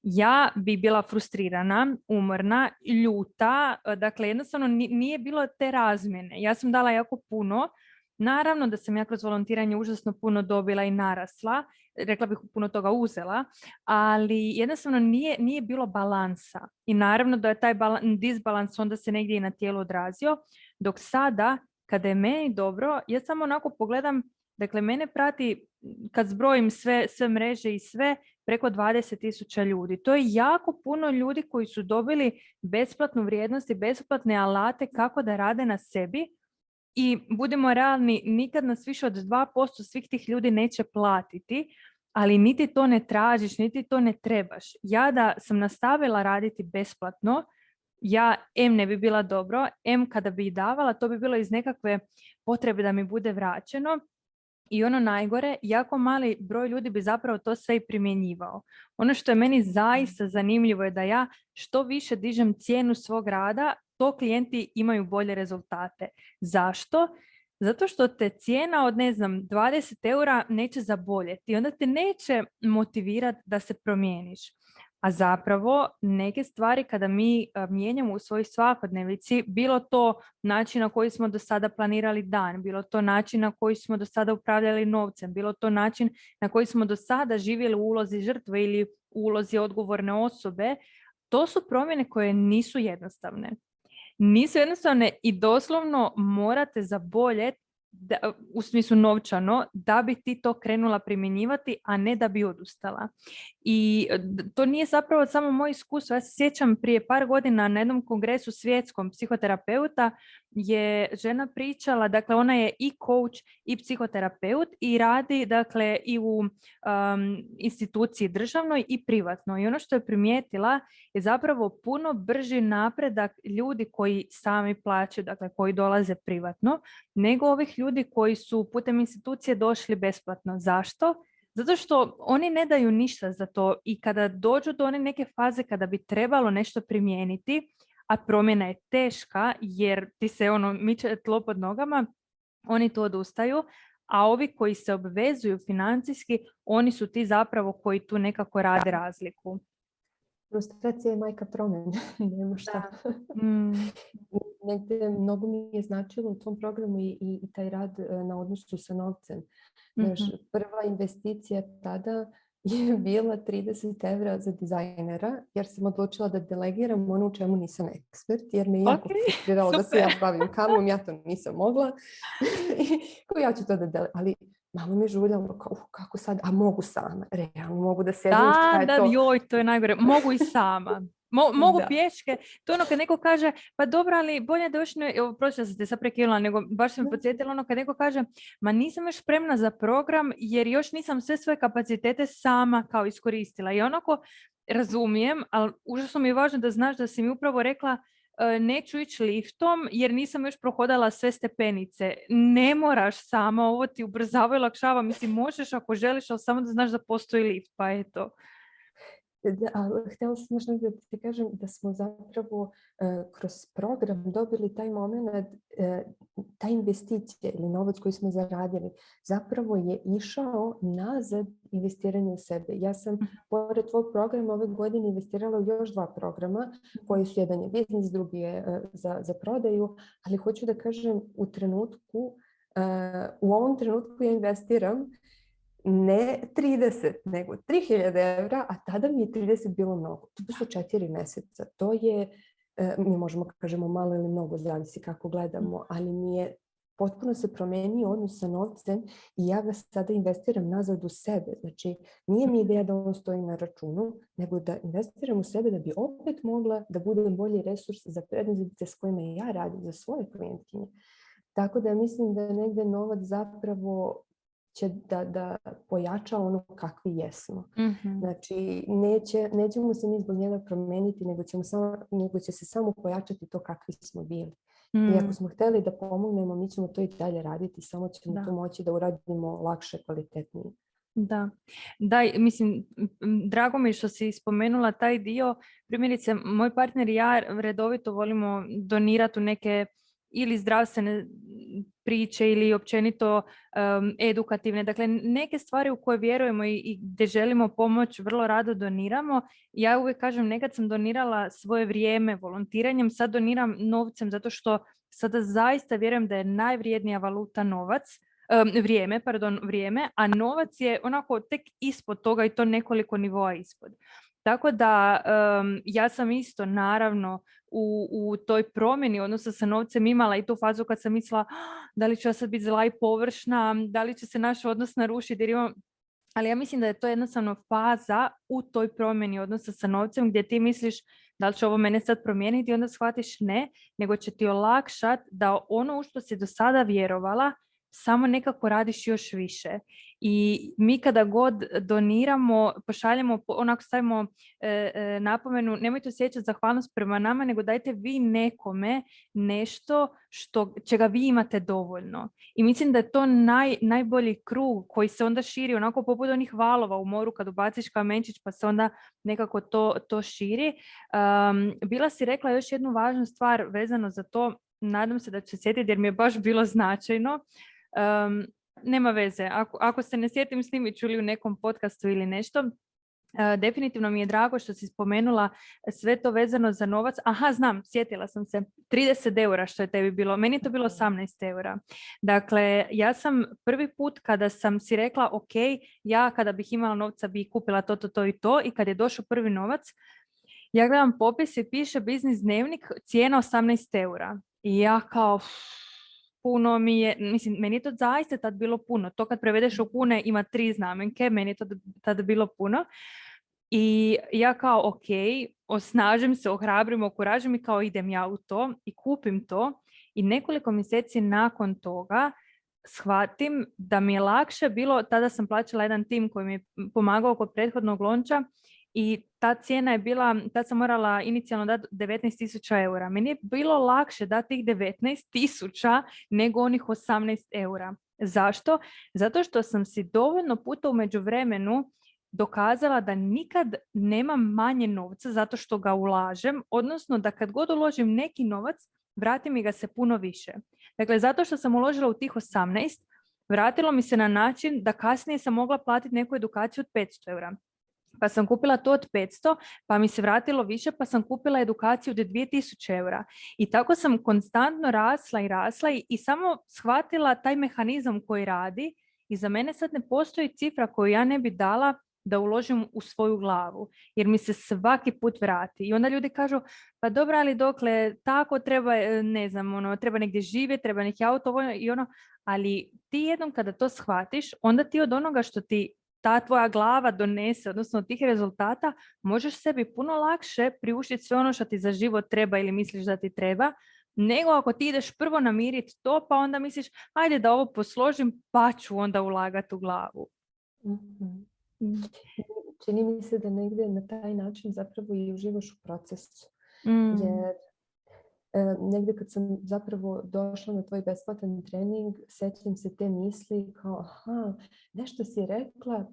ja bi bila frustrirana, umorna, ljuta, e, dakle jednostavno nije bilo te razmjene. Ja sam dala jako puno, naravno da sam ja kroz volontiranje užasno puno dobila i narasla, rekla bih puno toga uzela, ali jednostavno nije, nije bilo balansa i naravno da je taj disbalans onda se negdje i na tijelu odrazio, dok sada kada je meni dobro, ja samo onako pogledam Dakle, mene prati, kad zbrojim sve, sve mreže i sve, preko 20 tisuća ljudi. To je jako puno ljudi koji su dobili besplatnu vrijednost i besplatne alate kako da rade na sebi i budemo realni, nikad nas više od 2% svih tih ljudi neće platiti, ali niti to ne tražiš, niti to ne trebaš. Ja da sam nastavila raditi besplatno, ja M ne bi bila dobro, M kada bi davala, to bi bilo iz nekakve potrebe da mi bude vraćeno, i ono najgore, jako mali broj ljudi bi zapravo to sve i primjenjivao. Ono što je meni zaista zanimljivo je da ja što više dižem cijenu svog rada, to klijenti imaju bolje rezultate. Zašto? Zato što te cijena od, ne znam, 20 eura neće zaboljeti onda te neće motivirati da se promijeniš. A zapravo neke stvari kada mi mijenjamo u svojoj svakodnevici, bilo to način na koji smo do sada planirali dan, bilo to način na koji smo do sada upravljali novcem, bilo to način na koji smo do sada živjeli u ulozi žrtve ili u ulozi odgovorne osobe, to su promjene koje nisu jednostavne. Nisu jednostavne i doslovno morate zaboljeti da, u smislu novčano, da bi ti to krenula primjenjivati, a ne da bi odustala. I to nije zapravo samo moje iskustvo. Ja se sjećam prije par godina na jednom kongresu svjetskom psihoterapeuta je žena pričala, dakle ona je i coach i psihoterapeut i radi dakle i u um, instituciji državnoj i privatnoj. I ono što je primijetila je zapravo puno brži napredak ljudi koji sami plaćaju, dakle koji dolaze privatno, nego ovih ljudi koji su putem institucije došli besplatno. Zašto? Zato što oni ne daju ništa za to i kada dođu do one neke faze kada bi trebalo nešto primijeniti, a promjena je teška jer ti se ono miče tlo pod nogama, oni to odustaju, a ovi koji se obvezuju financijski, oni su ti zapravo koji tu nekako rade razliku. Прострация е майка промен, не е маща. Да. Негде много ми е значило tom programu i, i, i taj rad na odnosu sa novcem. Znaš, mm-hmm. prva investicija tada je bila 30 evra za dizajnera jer sam odlučila da delegiram ono u čemu nisam ekspert jer me jako okay, da se ja bavim kamom, ja to nisam mogla i [LAUGHS] ko ja ću to da delegiram, ali malo mi žuljalo kao, kako sad, a mogu sama, realno mogu da sjedim. Da, da, to? joj, to je najgore, mogu i sama. Mo, mogu da. pješke. To ono kad neko kaže, pa dobro, ali bolje da još ne, evo, prošla sam te sad prekinula, nego baš sam podsjetila ono kad neko kaže, ma nisam još spremna za program jer još nisam sve svoje kapacitete sama kao iskoristila. I onako razumijem, ali užasno mi je važno da znaš da si mi upravo rekla, e, neću ići liftom jer nisam još prohodala sve stepenice. Ne moraš sama, ovo ti ubrzava i lakšava. Mislim, možeš ako želiš, ali samo da znaš da postoji lift, pa eto. Ali htjela sam još da ti kažem da smo zapravo e, kroz program dobili taj moment, e, ta investicija ili novac koji smo zaradili zapravo je išao nazad investiranje u sebe. Ja sam mhm. pored tvog programa ove godine investirala u još dva programa koji su jedan je biznis, drugi je e, za, za prodaju, ali hoću da kažem u trenutku, u ovom trenutku ja investiram ne 30, nego 3000 evra, a tada mi je 30 bilo mnogo. To su četiri mjeseca. To je, e, mi možemo kažemo malo ili mnogo, zavisi kako gledamo, ali mi je potpuno se promenio odnos sa novcem i ja ga sada investiram nazad u sebe. Znači, nije mi ideja da on stoji na računu, nego da investiram u sebe da bi opet mogla da budem bolji resurs za prednozitice s kojima ja radim, za svoje klijentkinje. Tako da mislim da negde novac zapravo će da, da pojača ono kakvi jesmo. mm Znači, neće, nećemo se mi zbog njega promijeniti, nego, ćemo samo, nego će se samo pojačati to kakvi smo bili. I ako mm. smo htjeli da pomognemo, mi ćemo to i dalje raditi, samo ćemo da. to moći da uradimo lakše, kvalitetnije. Da, da, mislim, drago mi je što si spomenula taj dio. Primjerice, moj partner i ja redovito volimo donirati u neke ili zdravstvene priče ili općenito edukativne. Dakle, neke stvari u koje vjerujemo i, i gdje želimo pomoć vrlo rado doniramo. Ja uvijek kažem, nekad sam donirala svoje vrijeme volontiranjem, sad doniram novcem zato što sada zaista vjerujem da je najvrijednija valuta novac, vrijeme, pardon, vrijeme, a novac je onako tek ispod toga i to nekoliko nivoa ispod. Tako da ja sam isto naravno u, u toj promjeni odnosa sa novcem imala i tu fazu kad sam mislila ah, da li ću ja sad biti zla i površna, da li će se naš odnos narušiti jer imam ali ja mislim da je to jednostavno faza u toj promjeni odnosa sa novcem gdje ti misliš da li će ovo mene sad promijeniti? I onda shvatiš ne, nego će ti olakšat da ono u što si do sada vjerovala samo nekako radiš još više. I mi kada god doniramo, pošaljemo, onako stavimo e, e, napomenu, nemojte osjećati zahvalnost prema nama, nego dajte vi nekome nešto što, čega vi imate dovoljno. I mislim da je to naj, najbolji krug koji se onda širi, onako poput onih valova u moru kad ubaciš kamenčić pa se onda nekako to, to širi. bila si rekla još jednu važnu stvar vezano za to, nadam se da će se sjetiti jer mi je baš bilo značajno. Um, nema veze, ako, ako se ne sjetim snimit ću li u nekom podcastu ili nešto, Uh, definitivno mi je drago što si spomenula sve to vezano za novac. Aha, znam, sjetila sam se. 30 eura što je tebi bilo. Meni je to bilo 18 eura. Dakle, ja sam prvi put kada sam si rekla, ok, ja kada bih imala novca bi kupila to, to, to i to i kad je došao prvi novac, ja gledam popis i piše biznis dnevnik, cijena 18 eura. I ja kao, puno mi je, mislim, meni je to zaista tad bilo puno. To kad prevedeš u kune ima tri znamenke, meni je to tad bilo puno. I ja kao, ok, osnažim se, ohrabrim, okuražim i kao idem ja u to i kupim to. I nekoliko mjeseci nakon toga shvatim da mi je lakše bilo, tada sam plaćala jedan tim koji mi je pomagao kod prethodnog lonča i ta cijena je bila, tad sam morala inicijalno dati 19.000 eura. Meni je bilo lakše dati tih 19.000 nego onih 18 eura. Zašto? Zato što sam si dovoljno puta u međuvremenu dokazala da nikad nemam manje novca zato što ga ulažem, odnosno da kad god uložim neki novac, vrati mi ga se puno više. Dakle, zato što sam uložila u tih 18, vratilo mi se na način da kasnije sam mogla platiti neku edukaciju od 500 eura pa sam kupila to od 500, pa mi se vratilo više, pa sam kupila edukaciju od 2000 eura. I tako sam konstantno rasla i rasla i, i samo shvatila taj mehanizam koji radi i za mene sad ne postoji cifra koju ja ne bi dala da uložim u svoju glavu, jer mi se svaki put vrati. I onda ljudi kažu, pa dobro, ali dokle tako treba, e, ne znam, ono, treba negdje živjeti, treba neki auto i ono, ali ti jednom kada to shvatiš, onda ti od onoga što ti ta tvoja glava donese, odnosno od tih rezultata, možeš sebi puno lakše priuštiti sve ono što ti za život treba ili misliš da ti treba, nego ako ti ideš prvo namiriti to, pa onda misliš, ajde da ovo posložim, pa ću onda ulagati u glavu. mm Čini mi se da negdje na taj način zapravo i uživaš u procesu. Mm. Jer negdje kad sam zapravo došla na tvoj besplatan trening, sjećam se te misli kao, aha, nešto si rekla,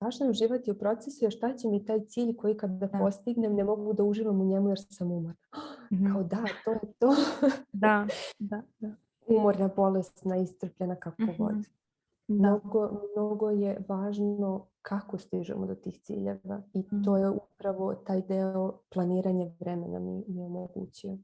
važno je uživati u procesu, jer šta će mi taj cilj koji kada da. postignem ne mogu da uživam u njemu jer sam umorna. [GASPS] mm Kao da, to je to. da, [LAUGHS] da, da. Umorna, bolesna, iscrpljena, kako mm god. Mnogo, mnogo je važno kako stižemo do tih ciljeva i to mm. je upravo taj deo planiranja vremena mi, mi omogućio.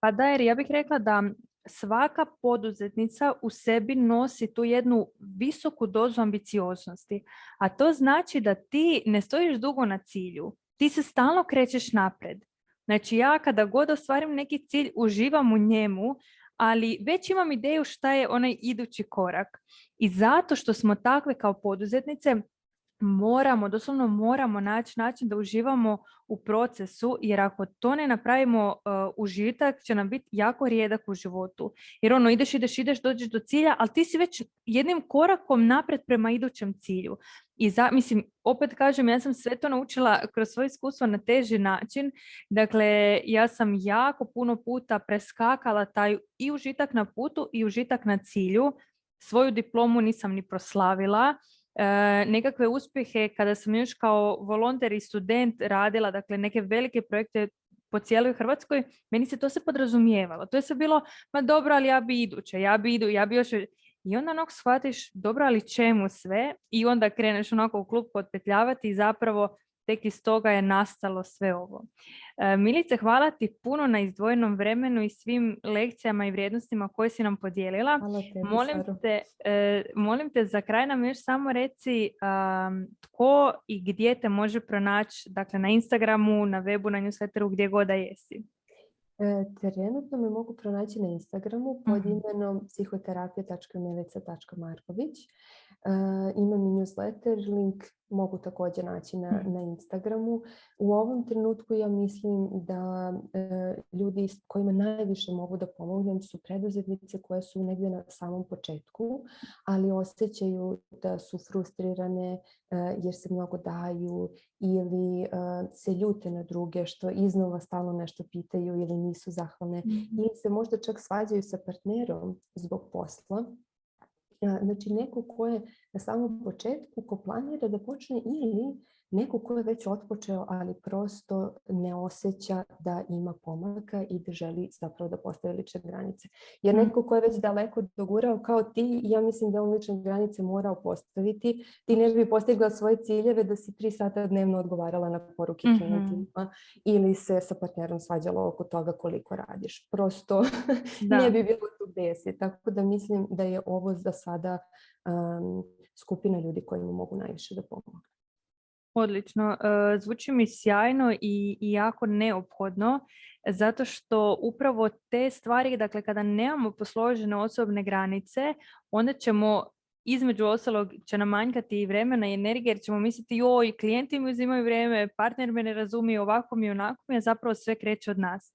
Pa da, jer ja bih rekla da svaka poduzetnica u sebi nosi tu jednu visoku dozu ambicioznosti. A to znači da ti ne stojiš dugo na cilju. Ti se stalno krećeš napred. Znači ja kada god ostvarim neki cilj, uživam u njemu, ali već imam ideju šta je onaj idući korak. I zato što smo takve kao poduzetnice, moramo, doslovno moramo naći način da uživamo u procesu, jer ako to ne napravimo uh, užitak, će nam biti jako rijedak u životu. Jer ono, ideš, ideš, ideš, dođeš do cilja, ali ti si već jednim korakom napred prema idućem cilju. I za, mislim, opet kažem, ja sam sve to naučila kroz svoje iskustvo na teži način. Dakle, ja sam jako puno puta preskakala taj i užitak na putu i užitak na cilju. Svoju diplomu nisam ni proslavila nekakve uspjehe kada sam još kao volonter i student radila, dakle neke velike projekte po cijeloj Hrvatskoj, meni se to se podrazumijevalo. To je sve bilo, ma dobro, ali ja bi iduće, ja bi idu, ja bi još... I onda onako shvatiš, dobro, ali čemu sve? I onda kreneš onako u klub potpetljavati i zapravo tek iz toga je nastalo sve ovo. E, Milice, hvala ti puno na izdvojenom vremenu i svim lekcijama i vrijednostima koje si nam podijelila. molim, te, e, molim te za kraj nam još samo reci tko i gdje te može pronaći, dakle na Instagramu, na webu, na newsletteru, gdje god da jesi. E, trenutno me mogu pronaći na Instagramu pod mhm. imenom psihoterapija.milica.marković. Imam i newsletter, link mogu također naći na, na Instagramu. U ovom trenutku ja mislim da e, ljudi s kojima najviše mogu da pomognem su preduzetnice koje su negdje na samom početku, ali osjećaju da su frustrirane e, jer se mnogo daju ili e, se ljute na druge što iznova stalno nešto pitaju ili nisu zahvalne mm ili se možda čak svađaju sa partnerom zbog posla Znači neko ko je na samom početku, ko planira da počne ili neko ko je već otpočeo, ali prosto ne osjeća da ima pomaka i da želi zapravo da postavi lične granice. Jer mm. neko ko je već daleko dogurao kao ti, ja mislim da on lične granice morao postaviti. Ti ne bi postigla svoje ciljeve da si tri sata dnevno odgovarala na poruke mm ili se sa partnerom svađala oko toga koliko radiš. Prosto [LAUGHS] ne bi bilo tu gdje Tako da mislim da je ovo za sada skupina ljudi kojima mogu najviše da pomogu. Odlično. E, zvuči mi sjajno i, i jako neophodno zato što upravo te stvari, dakle kada nemamo posložene osobne granice, onda ćemo između ostalog će nam manjkati i vremena i energije jer ćemo misliti joj, klijenti mi uzimaju vrijeme, partner me ne razumije, ovako mi, onako mi, a zapravo sve kreće od nas.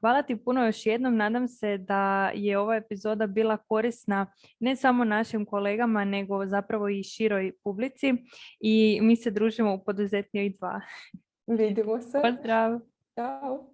Hvala ti puno još jednom, nadam se da je ova epizoda bila korisna ne samo našim kolegama, nego zapravo i široj publici i mi se družimo u poduzetnjoj dva. Vidimo se. Pozdrav! Ćao!